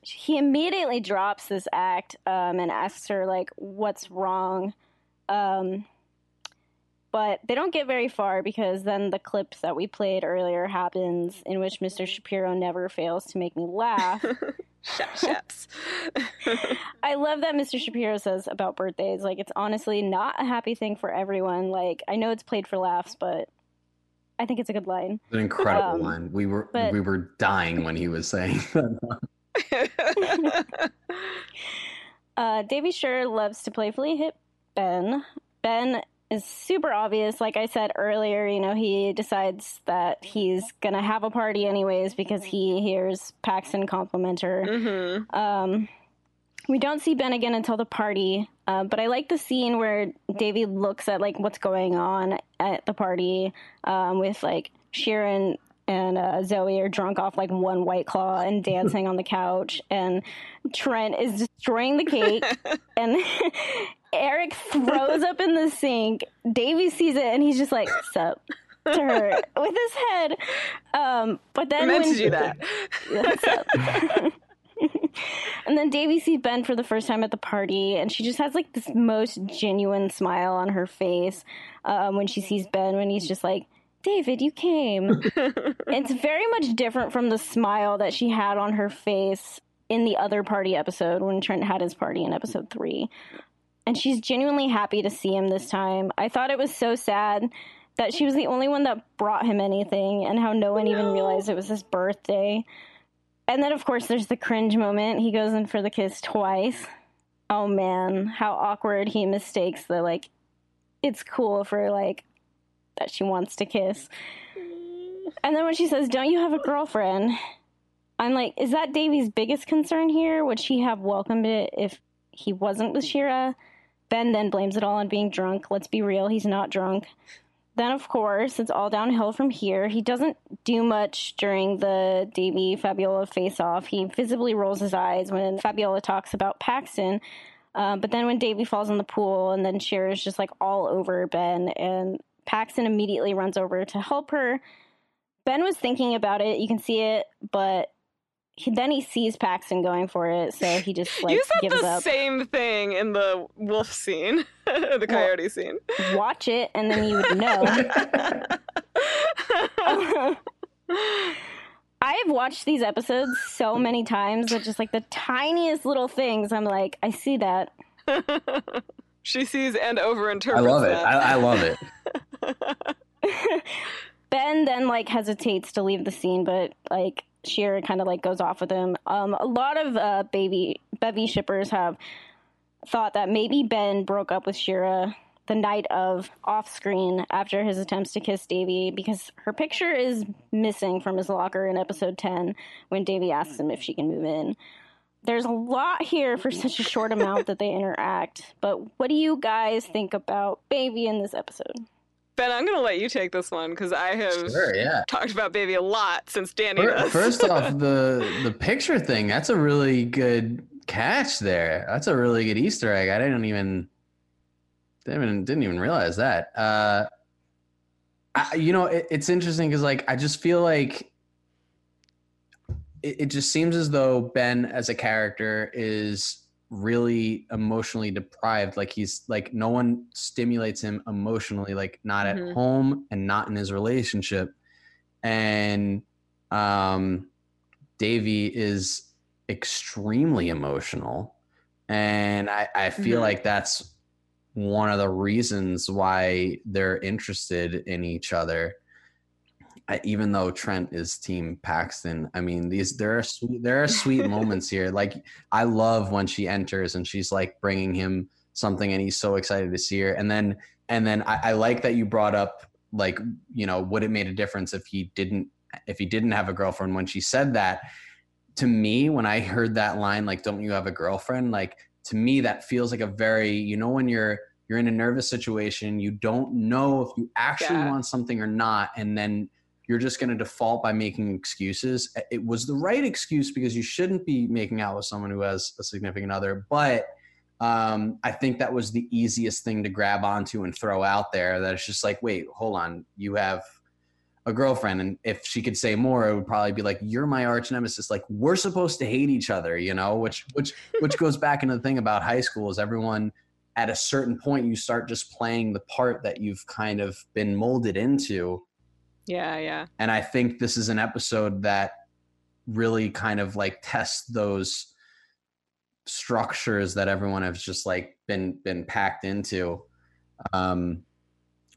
he immediately drops this act um, and asks her like, "What's wrong?" Um, but they don't get very far because then the clip that we played earlier happens, in which Mr. Shapiro never fails to make me laugh. Shap shaps. I love that Mr. Shapiro says about birthdays. Like, it's honestly not a happy thing for everyone. Like, I know it's played for laughs, but I think it's a good line. An incredible Um, line. We were but- we were dying when he was saying that. Uh, Devi sure loves to playfully hit Ben. Ben is super obvious. Like I said earlier, you know, he decides that he's gonna have a party anyways because he hears Paxton compliment her. Mm-hmm. Um, we don't see Ben again until the party, uh, but I like the scene where Devi looks at like what's going on at the party um, with like Sharon and uh, Zoe are drunk off like one white claw and dancing on the couch, and Trent is destroying the cake, and Eric throws up in the sink. Devi sees it, and he's just like, "Sup." to her with his head. Um, but then I meant when, to do that. And then Devi sees Ben for the first time at the party, and she just has like this most genuine smile on her face um, when she sees Ben. When he's just like, "David, you came." it's very much different from the smile that she had on her face in the other party episode when Trent had his party in episode three. And she's genuinely happy to see him this time. I thought it was so sad that she was the only one that brought him anything and how no one even realized it was his birthday. And then, of course, there's the cringe moment. He goes in for the kiss twice. Oh man, how awkward he mistakes the like, it's cool for like, that she wants to kiss. And then when she says, Don't you have a girlfriend? I'm like, Is that Devi's biggest concern here? Would she have welcomed it if he wasn't with Shira? Ben then blames it all on being drunk. Let's be real, he's not drunk. Then, of course, it's all downhill from here. He doesn't do much during the Devi Fabiola face off. He visibly rolls his eyes when Fabiola talks about Paxton. Uh, but then when Devi falls in the pool, and then Shira's just like all over Ben, and Paxton immediately runs over to help her. Ben was thinking about it. You can see it, but he, then he sees Paxton going for it, so he just like you said gives the up. same thing in the wolf scene, the coyote scene. Watch it, and then you would know. I've watched these episodes so many times that just like the tiniest little things, I'm like, I see that. she sees and overinterprets. I love it. I, I love it. Ben then like hesitates to leave the scene, but like Shira kind of like goes off with him. Um, a lot of uh, baby bevy shippers have thought that maybe Ben broke up with Shira the night of off screen after his attempts to kiss Devi because her picture is missing from his locker in episode 10 when Devi asks him if she can move in. There's a lot here for such a short amount that they interact, but what do you guys think about Baby in this episode? Ben, I'm gonna let you take this one because I have Sure, yeah. talked about baby a lot since Danny Fir- does. First off, the the picture thing, that's a really good catch there. That's a really good Easter egg. I didn't even didn't even, didn't even realize that. Uh I, you know, it, it's interesting because like I just feel like it, it just seems as though Ben as a character is really emotionally deprived like he's like no one stimulates him emotionally like not Mhm. at home and not in his relationship and um devi is extremely emotional and i i feel Mhm. like that's one of the reasons why they're interested in each other I, even though Trent is Team Paxton, I mean these there are sweet there are sweet moments here. Like I love when she enters and she's like bringing him something, and he's so excited to see her. And then and then I, I like that you brought up like you know would it made a difference if he didn't if he didn't have a girlfriend when she said that to me when I heard that line like don't you have a girlfriend like to me that feels like a very you know when you're you're in a nervous situation you don't know if you actually Yeah. want something or not and then you're just going to default by making excuses. It was the right excuse because you shouldn't be making out with someone who has a significant other. But um, I think that was the easiest thing to grab onto and throw out there. That it's just like, wait, hold on, you have a girlfriend, and if she could say more, it would probably be like, "You're my arch nemesis." Like we're supposed to hate each other, you know? Which which which goes back into the thing about high school is everyone at a certain point you start just playing the part that you've kind of been molded into yeah, yeah. and i think this is an episode that really kind of like tests those structures that everyone has just like been been packed into. Um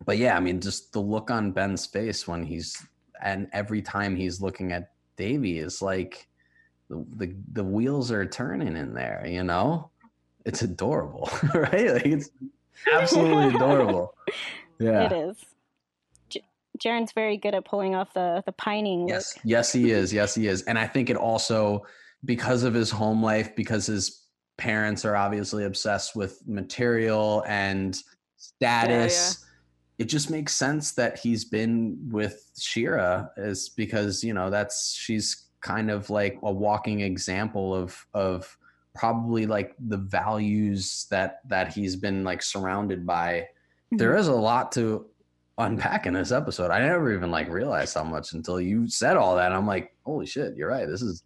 but yeah i mean just the look on ben's face when he's and every time he's looking at devi is like the the, the wheels are turning in there you know? It's adorable right? Like it's absolutely adorable. Yeah. It is. J- Jaren's very good at pulling off the the pining Yes, look. yes, he is. Yes, he is. And I think it also because of his home life, because his parents are obviously obsessed with material and status. It just makes sense that he's been with Shira is because, you know, that's she's kind of like a walking example of of probably like the values that that he's been like surrounded by. Mm-hmm. There is a lot to unpack in this episode. I never even like realized how much until you said all that. I'm like, holy shit, you're right. This is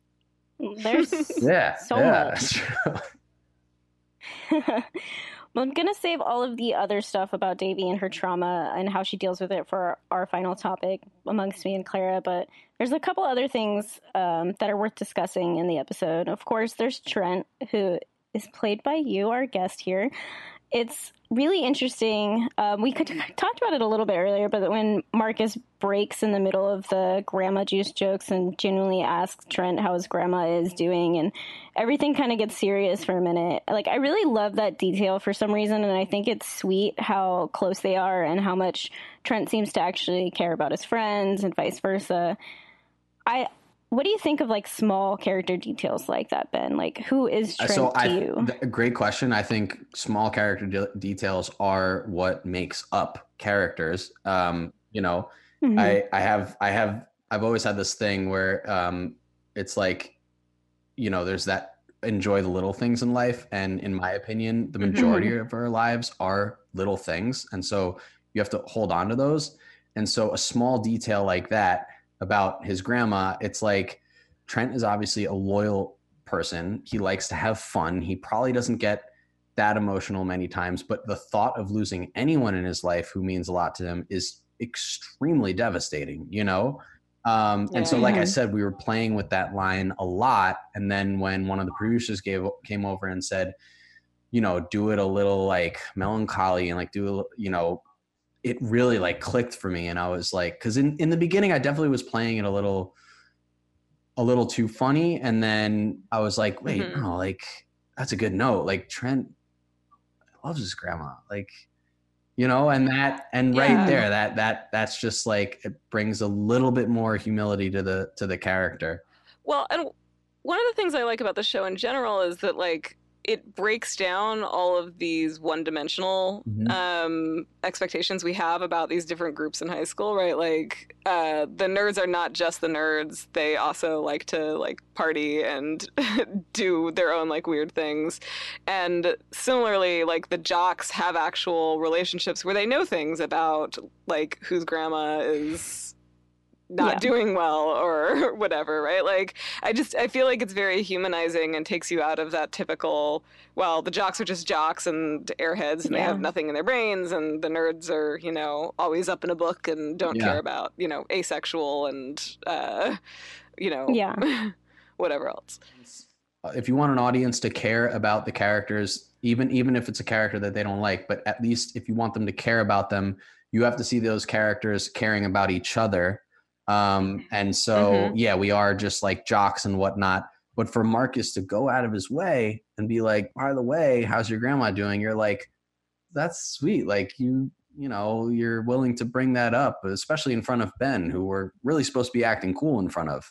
There's yeah, so yeah, much. well, I'm gonna save all of the other stuff about Devi and her trauma and how she deals with it for our final topic amongst me and Clara. But there's a couple other things um, that are worth discussing in the episode. Of course, there's Trent, who is played by you, our guest here. It's really interesting. Um, we could talked about it a little bit earlier, but when Marcus breaks in the middle of the grandma juice jokes and genuinely asks Trent how his grandma is doing, and everything kind of gets serious for a minute. Like I really love that detail for some reason, and I think it's sweet how close they are and how much Trent seems to actually care about his friends and vice versa. I. What do you think of like small character details like that, Ben? Like, who is Trent so to I, you? th- great question. I think small character de- details are what makes up characters. Um, you know, Mhm. I, I have, I have, I've always had this thing where um, it's like, you know, there's that enjoy the little things in life, and in my opinion, the majority of our lives are little things, and so you have to hold on to those. And so, a small detail like that about his grandma, it's like Trent is obviously a loyal person. He likes to have fun. He probably doesn't get that emotional many times, but the thought of losing anyone in his life who means a lot to him is extremely devastating, you know? Um, and so, like I said, we were playing with that line a lot. And then when one of the producers gave came over and said, you know, do it a little like melancholy and like do, a- you know, it really like clicked for me. And I was like, because in, in the beginning, I definitely was playing it a little, a little too funny. And then I was like, wait, Mhm. no, like that's a good note. Like Trent loves his grandma. Like you know and that and Yeah. right there that that that's just like it brings a little bit more humility to the to the character Well, and one of the things I like about the show in general is that like it breaks down all of these one-dimensional Mhm. um, expectations we have about these different groups in high school, right? Like uh, the nerds are not just the nerds; they also like to like party and do their own like weird things. And similarly, like the jocks have actual relationships where they know things about like whose grandma is not Yeah. doing well or whatever, right? Like I just I feel like it's very humanizing and takes you out of that typical well, the jocks are just jocks and airheads and they have nothing in their brains and the nerds are, you know, always up in a book and don't Yeah. care about, you know, asexual and uh you know Yeah. whatever else. if you want an audience to care about the characters even even if it's a character that they don't like but at least if you want them to care about them you have to see those characters caring about each other um and so Mhm. yeah we are just like jocks and whatnot but for marcus to go out of his way and be like by the way how's your grandma doing you're like that's sweet like you you know you're willing to bring that up especially in front of ben who we're really supposed to be acting cool in front of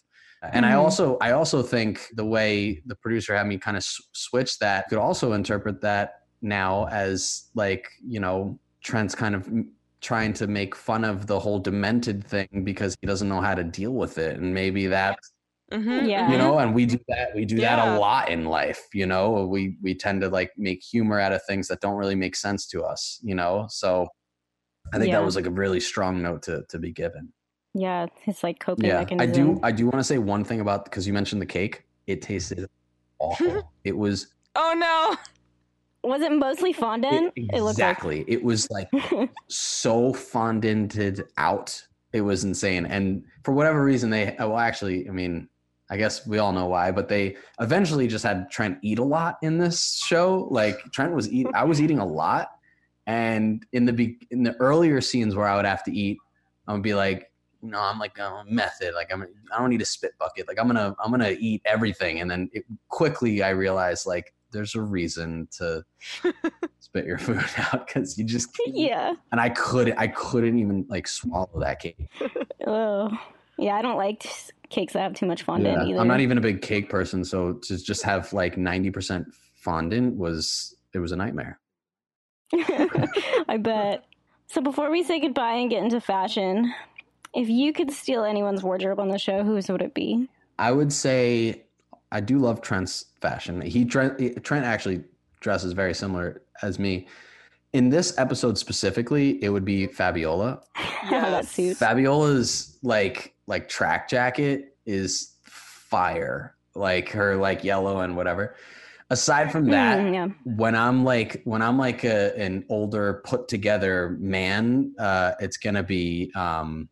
and I Mhm. also I also think the way the producer had me kind of s- switch that could also interpret that now as like you know Trent's kind of trying to make fun of the whole demented thing because he doesn't know how to deal with it and maybe that's Mhm, Yeah. you know and we do that we do that a lot in life you know we we tend to like make humor out of things that don't really make sense to us you know so I think Yeah. that was like a really strong note to to be given Yeah, it's like coping yeah, mechanism. I do. I do want to say one thing about because you mentioned the cake. It tasted awful. it was Oh no. Was it mostly fondant? it- It looked exactly. It was like like. so fondanted out. It was insane. And for whatever reason, they uh, well, actually, I mean, I guess we all know why, but they eventually just had Trent eat a lot in this show. Like Trent was eat. I was eating a lot, and in the be- in the earlier scenes where I would have to eat, I would be like, no, I'm like a method. Like I'm, I don't need a spit bucket. Like I'm gonna, I'm gonna eat everything. And then it, quickly I realized like there's a reason to spit your food out because you just can't. yeah. And I couldn't, I couldn't even like swallow that cake. Oh. Yeah, I don't like cakes that have too much fondant Yeah, either. I'm not even a big cake person, so to just have like 90% fondant was it was a nightmare. I bet. So before we say goodbye and get into fashion, if you could steal anyone's wardrobe on the show, whose would it be? I would say I do love Trent's fashion. He dre- Trent actually dresses very similar as me. In this episode specifically, it would be Fabiola. that suit. Fabiola's like like track jacket is fire. Like her like yellow and whatever. Aside from that, Mm, yeah. when I'm like when I'm like a, an older put together man, uh, it's gonna be um,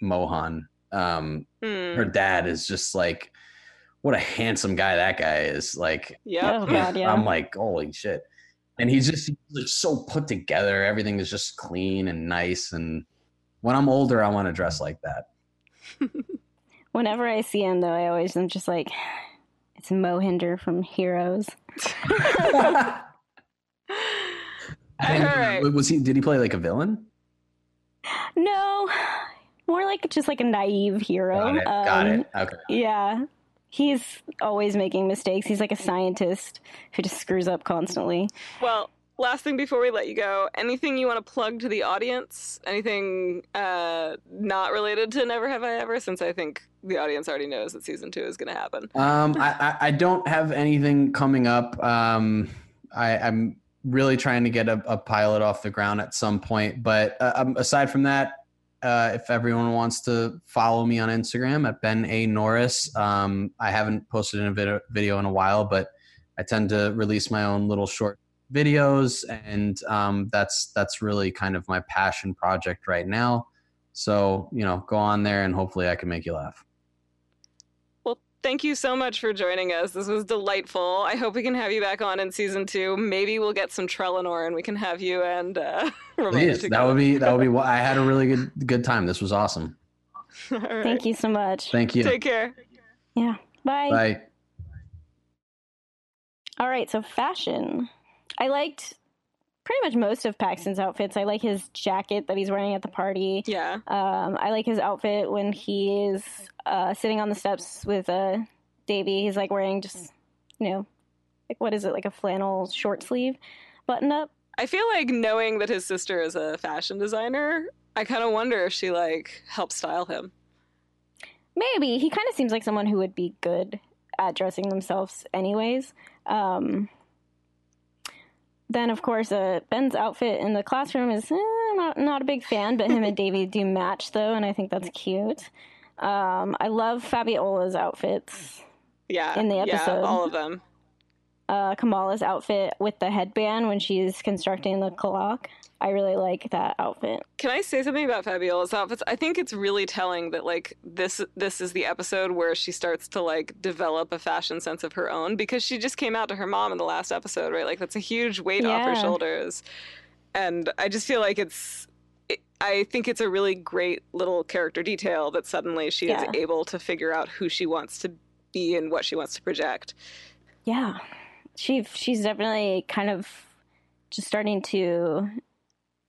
Mohan. Um, Hmm. her dad is just like what a handsome guy that guy is. Like Yep. Oh god, yeah. I'm like holy shit, and he's just he's just so put together. Everything is just clean and nice. And when I'm older, I want to dress like that. Whenever I see him, though, I always am just like, it's Mohinder from Heroes. I think- Was he? Did he play like a villain? No, more like just like a naive hero. Got it. Got Um, it. Okay. Yeah. He's always making mistakes. He's like a scientist who just screws up constantly. Well, last thing before we let you go, anything you want to plug to the audience? Anything uh, not related to Never Have I Ever? Since I think the audience already knows that season two is going to happen. Um, I, I, I don't have anything coming up. Um, I, I'm really trying to get a, a pilot off the ground at some point. But uh, um, aside from that, uh, if everyone wants to follow me on Instagram at Ben A Norris, um, I haven't posted in a video, video in a while, but I tend to release my own little short videos, and um, that's that's really kind of my passion project right now. So you know, go on there, and hopefully, I can make you laugh. Well, thank you so much for joining us. This was delightful. I hope we can have you back on in season two. Maybe we'll get some Trellanor and we can have you and uh, Please, that would be that would be. what I had a really good good time. This was awesome. All right. Thank you so much. Thank you. Take care. Yeah. Bye. Bye. All right, so fashion. I liked pretty much most of Paxton's outfits. I like his jacket that he's wearing at the party. Yeah. Um, I like his outfit when he is uh, sitting on the steps with uh, Devi. He's like wearing just, you know, like what is it, like a flannel short sleeve button up. I feel like knowing that his sister is a fashion designer, I kind of wonder if she like helped style him. Maybe he kind of seems like someone who would be good at dressing themselves, anyways. Um, then, of course, uh, Ben's outfit in the classroom is eh, not not a big fan, but him and Devi do match though, and I think that's cute. Um, I love Fabiola's outfits. Yeah, in the episode, yeah, all of them. Uh, Kamala's outfit with the headband when she's constructing the clock. I really like that outfit. Can I say something about Fabiola's outfits? I think it's really telling that like this this is the episode where she starts to like develop a fashion sense of her own because she just came out to her mom in the last episode, right? Like that's a huge weight off her shoulders. And I just feel like it's it, I think it's a really great little character detail that suddenly she Yeah. is able to figure out who she wants to be and what she wants to project. Yeah, she she's definitely kind of just starting to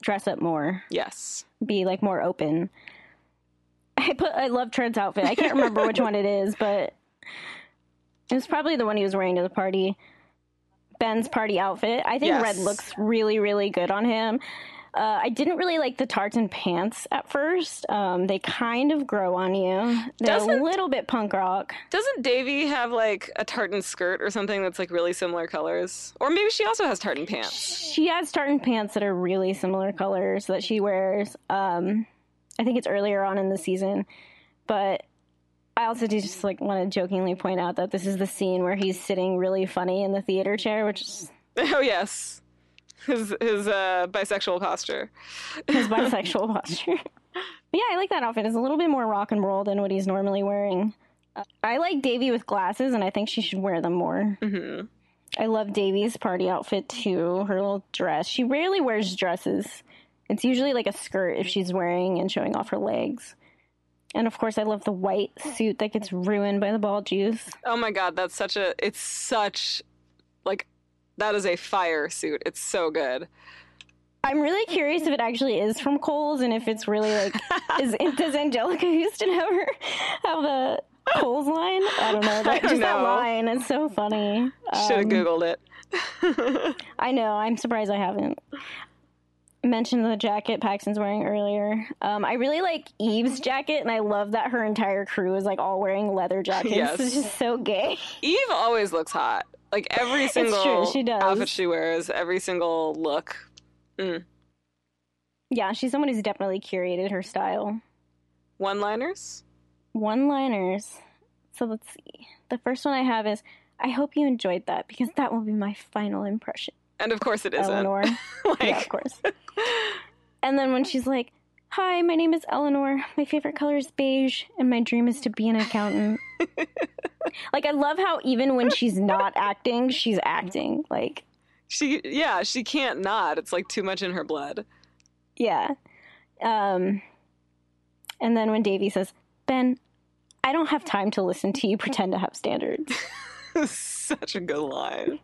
dress up more. Yes. be like more open. I put I love Trent's outfit. I can't remember which one it is, but it was probably the one he was wearing to the party. Ben's party outfit. I think Yes. red looks really really good on him. Uh, I didn't really like the tartan pants at first. Um, they kind of grow on you. They're a Doesn't- little bit punk rock. Doesn't Devi have like a tartan skirt or something that's like really similar colors? Or maybe she also has tartan pants. She has tartan pants that are really similar colors that she wears. Um, I think it's earlier on in the season, but I also do just like want to jokingly point out that this is the scene where he's sitting really funny in the theater chair, which is Oh yes, his his uh, bisexual posture. his bisexual posture. But yeah, I like that outfit. It's a little bit more rock and roll than what he's normally wearing. Uh, I like Devi with glasses, and I think she should wear them more. hmm I love Devi's party outfit too. Her little dress. She rarely wears dresses. It's usually like a skirt if she's wearing and showing off her legs. And of course, I love the white suit that gets ruined by the ball juice. Oh my god, that's such a. It's such like that is a fire suit. It's so good. I'm really curious if it actually is from Kohl's and if it's really like is does Anjelica Huston her have a Kohl's line? I don't know. That, don't just that line is so funny. Should have Um, googled it. I know. I'm surprised I haven't. Mentioned the jacket Paxton's wearing earlier. Um, I really like Eve's jacket, and I love that her entire crew is like all wearing leather jackets. Yes. It's just so gay. Eve always looks hot. Like every single she does. outfit she wears, every single look. Mm. Yeah, she's someone who's definitely curated her style. One liners? One liners. So let's see. The first one I have is I hope you enjoyed that because that will be my final impression. And of course it isn't. Eleanor. like, yeah, of course. and then when she's like, Hi, my name is Eleanor. My favorite color is beige, and my dream is to be an accountant. like, I love how even when she's not acting, she's acting. Like, she yeah, she can't not. It's like too much in her blood. yeah. Um, and then when Devi says, Ben, I don't have time to listen to you pretend to have standards. Such a good line.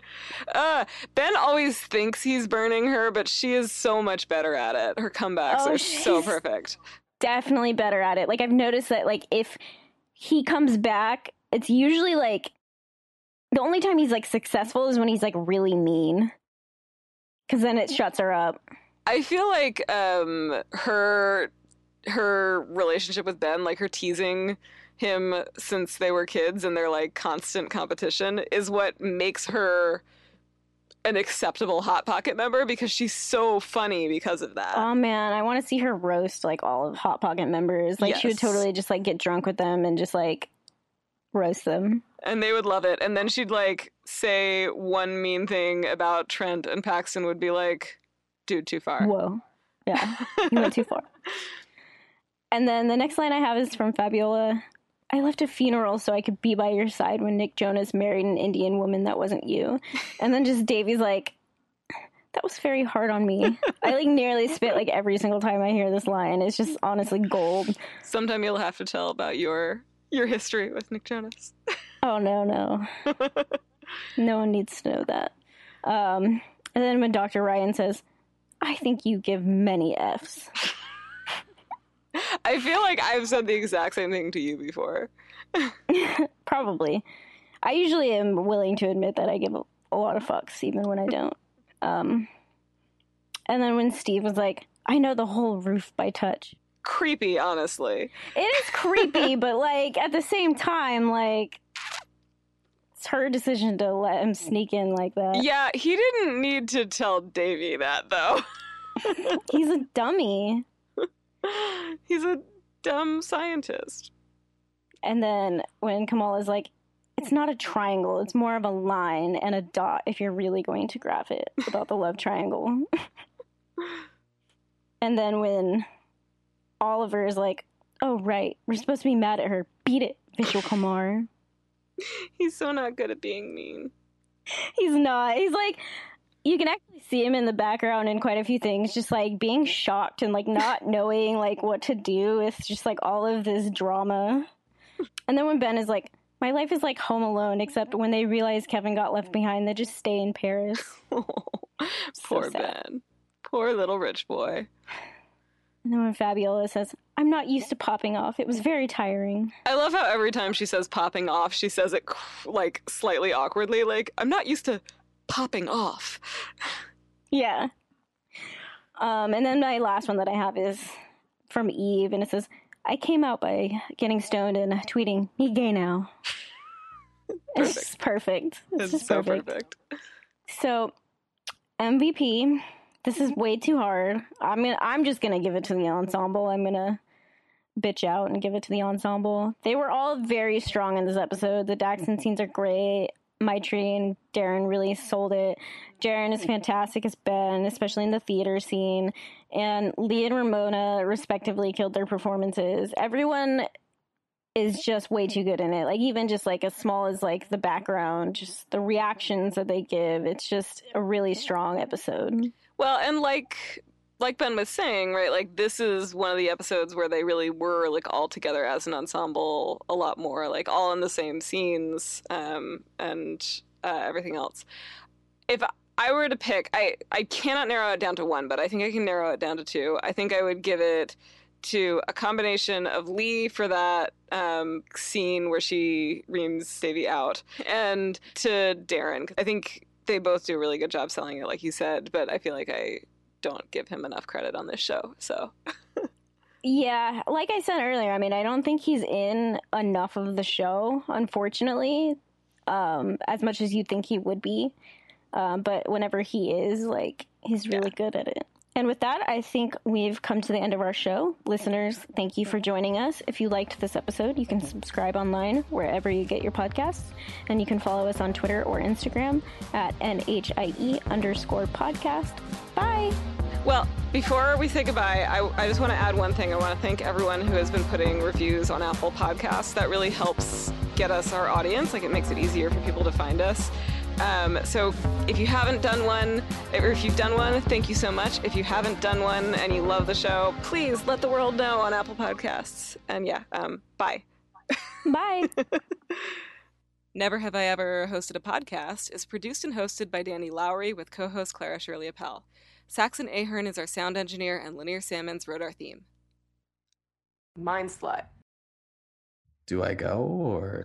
Uh, ben always thinks he's burning her, but she is so much better at it. Her comebacks Oh, are so perfect. definitely better at it. Like I've noticed that like if he comes back, it's usually like the only time he's like successful is when he's like really mean. Cuz then it shuts her up. I feel like um, her her relationship with Ben, like her teasing him since they were kids and their like constant competition, is what makes her an acceptable hot pocket member because she's so funny because of that. Oh man, I want to see her roast like all of Hot Pocket members. Like she would totally just like get drunk with them and just like roast them. and they would love it. And then she'd like say one mean thing about Trent, and Paxton would be like, "Dude, too far." Whoa. Yeah. You went too far. And then the next line I have is from Fabiola. I left a funeral so I could be by your side when Nick Jonas married an Indian woman that wasn't you. And then just Devi's like, that was very hard on me. I like nearly spit like every single time I hear this line. It's just honestly gold. Sometime you'll have to tell about your your history with Nick Jonas. Oh no, no. no one needs to know that. Um, and then when Dr. Ryan says, I think you give many F's. I feel like I've said the exact same thing to you before. Probably. I usually am willing to admit that I give a, a lot of fucks, even when I don't. Um, and then when Steve was like, I know the whole roof by touch. Creepy, honestly. It is creepy, but like at the same time, like it's her decision to let him sneak in like that. Yeah, he didn't need to tell Devi that though. He's a dummy. He's a dumb scientist. And then when Kamala's like, it's not a triangle, it's more of a line and a dot if you're really going to graph it about the love triangle. and then when Oliver is like, oh, right, we're supposed to be mad at her. Beat it, Vishal Kumar. He's so not good at being mean. He's not. He's like, you can actually see him in the background in quite a few things, just like being shocked and like not knowing like what to do with just like all of this drama. And then when Ben is like, my life is like Home Alone, except when they realize Kevin got left behind, they just stay in Paris. Poor Ben. Poor little rich boy. And then when Fabiola says, I'm not used to popping off, it was very tiring. I love how every time she says popping off, she says it like slightly awkwardly, like, I'm not used to popping off. Yeah. Um, and then my last one that I have is from Eve, and it says, I came out by getting stoned and tweeting, me gay now. Perfect. It's just perfect. It's, It's just so perfect. perfect. So, MVP. This is way too hard. I mean, I'm just gonna give it to the ensemble. I'm gonna bitch out and give it to the ensemble. They were all very strong in this episode. The Daxon scenes are great. Maitreyi and Jaren really sold it. Jaren is fantastic as Ben, especially in the theater scene. And Lee and Ramona, respectively, killed their performances. Everyone is just way too good in it. Like even just like as small as like the background, just the reactions that they give. It's just a really strong episode. Well, and like like Ben was saying, right? Like this is one of the episodes where they really were like all together as an ensemble a lot more, like all in the same scenes um, and uh, everything else. If I were to pick, I I cannot narrow it down to one, but I think I can narrow it down to two. I think I would give it to a combination of Lee for that um, scene where she reams Devi out, and to Jaren. I think they both do a really good job selling it, like you said, but I feel like I don't give him enough credit on this show. So Yeah, like I said earlier, I mean, I don't think he's in enough of the show, unfortunately, um, as much as you think he would be. Um, but whenever he is, like, he's really good at it. And with that, I think we've come to the end of our show. Listeners, thank you for joining us. If you liked this episode, you can subscribe online wherever you get your podcasts. And you can follow us on Twitter or Instagram at NHIE underscore podcast. Bye. Well, before we say goodbye, I, I just want to add one thing. I want to thank everyone who has been putting reviews on Apple Podcasts. That really helps get us our audience. Like, it makes it easier for people to find us. Um, so, if you haven't done one, or if you've done one, thank you so much. If you haven't done one and you love the show, please let the world know on Apple Podcasts. And yeah, um, bye. Bye. Never Have I Ever Hosted a Podcast is produced and hosted by Danny Lowry with co host Clara Shirley Appel. Saxon Ahern is our sound engineer, and Linear Salmons wrote our theme. Mind slut. Do I go or?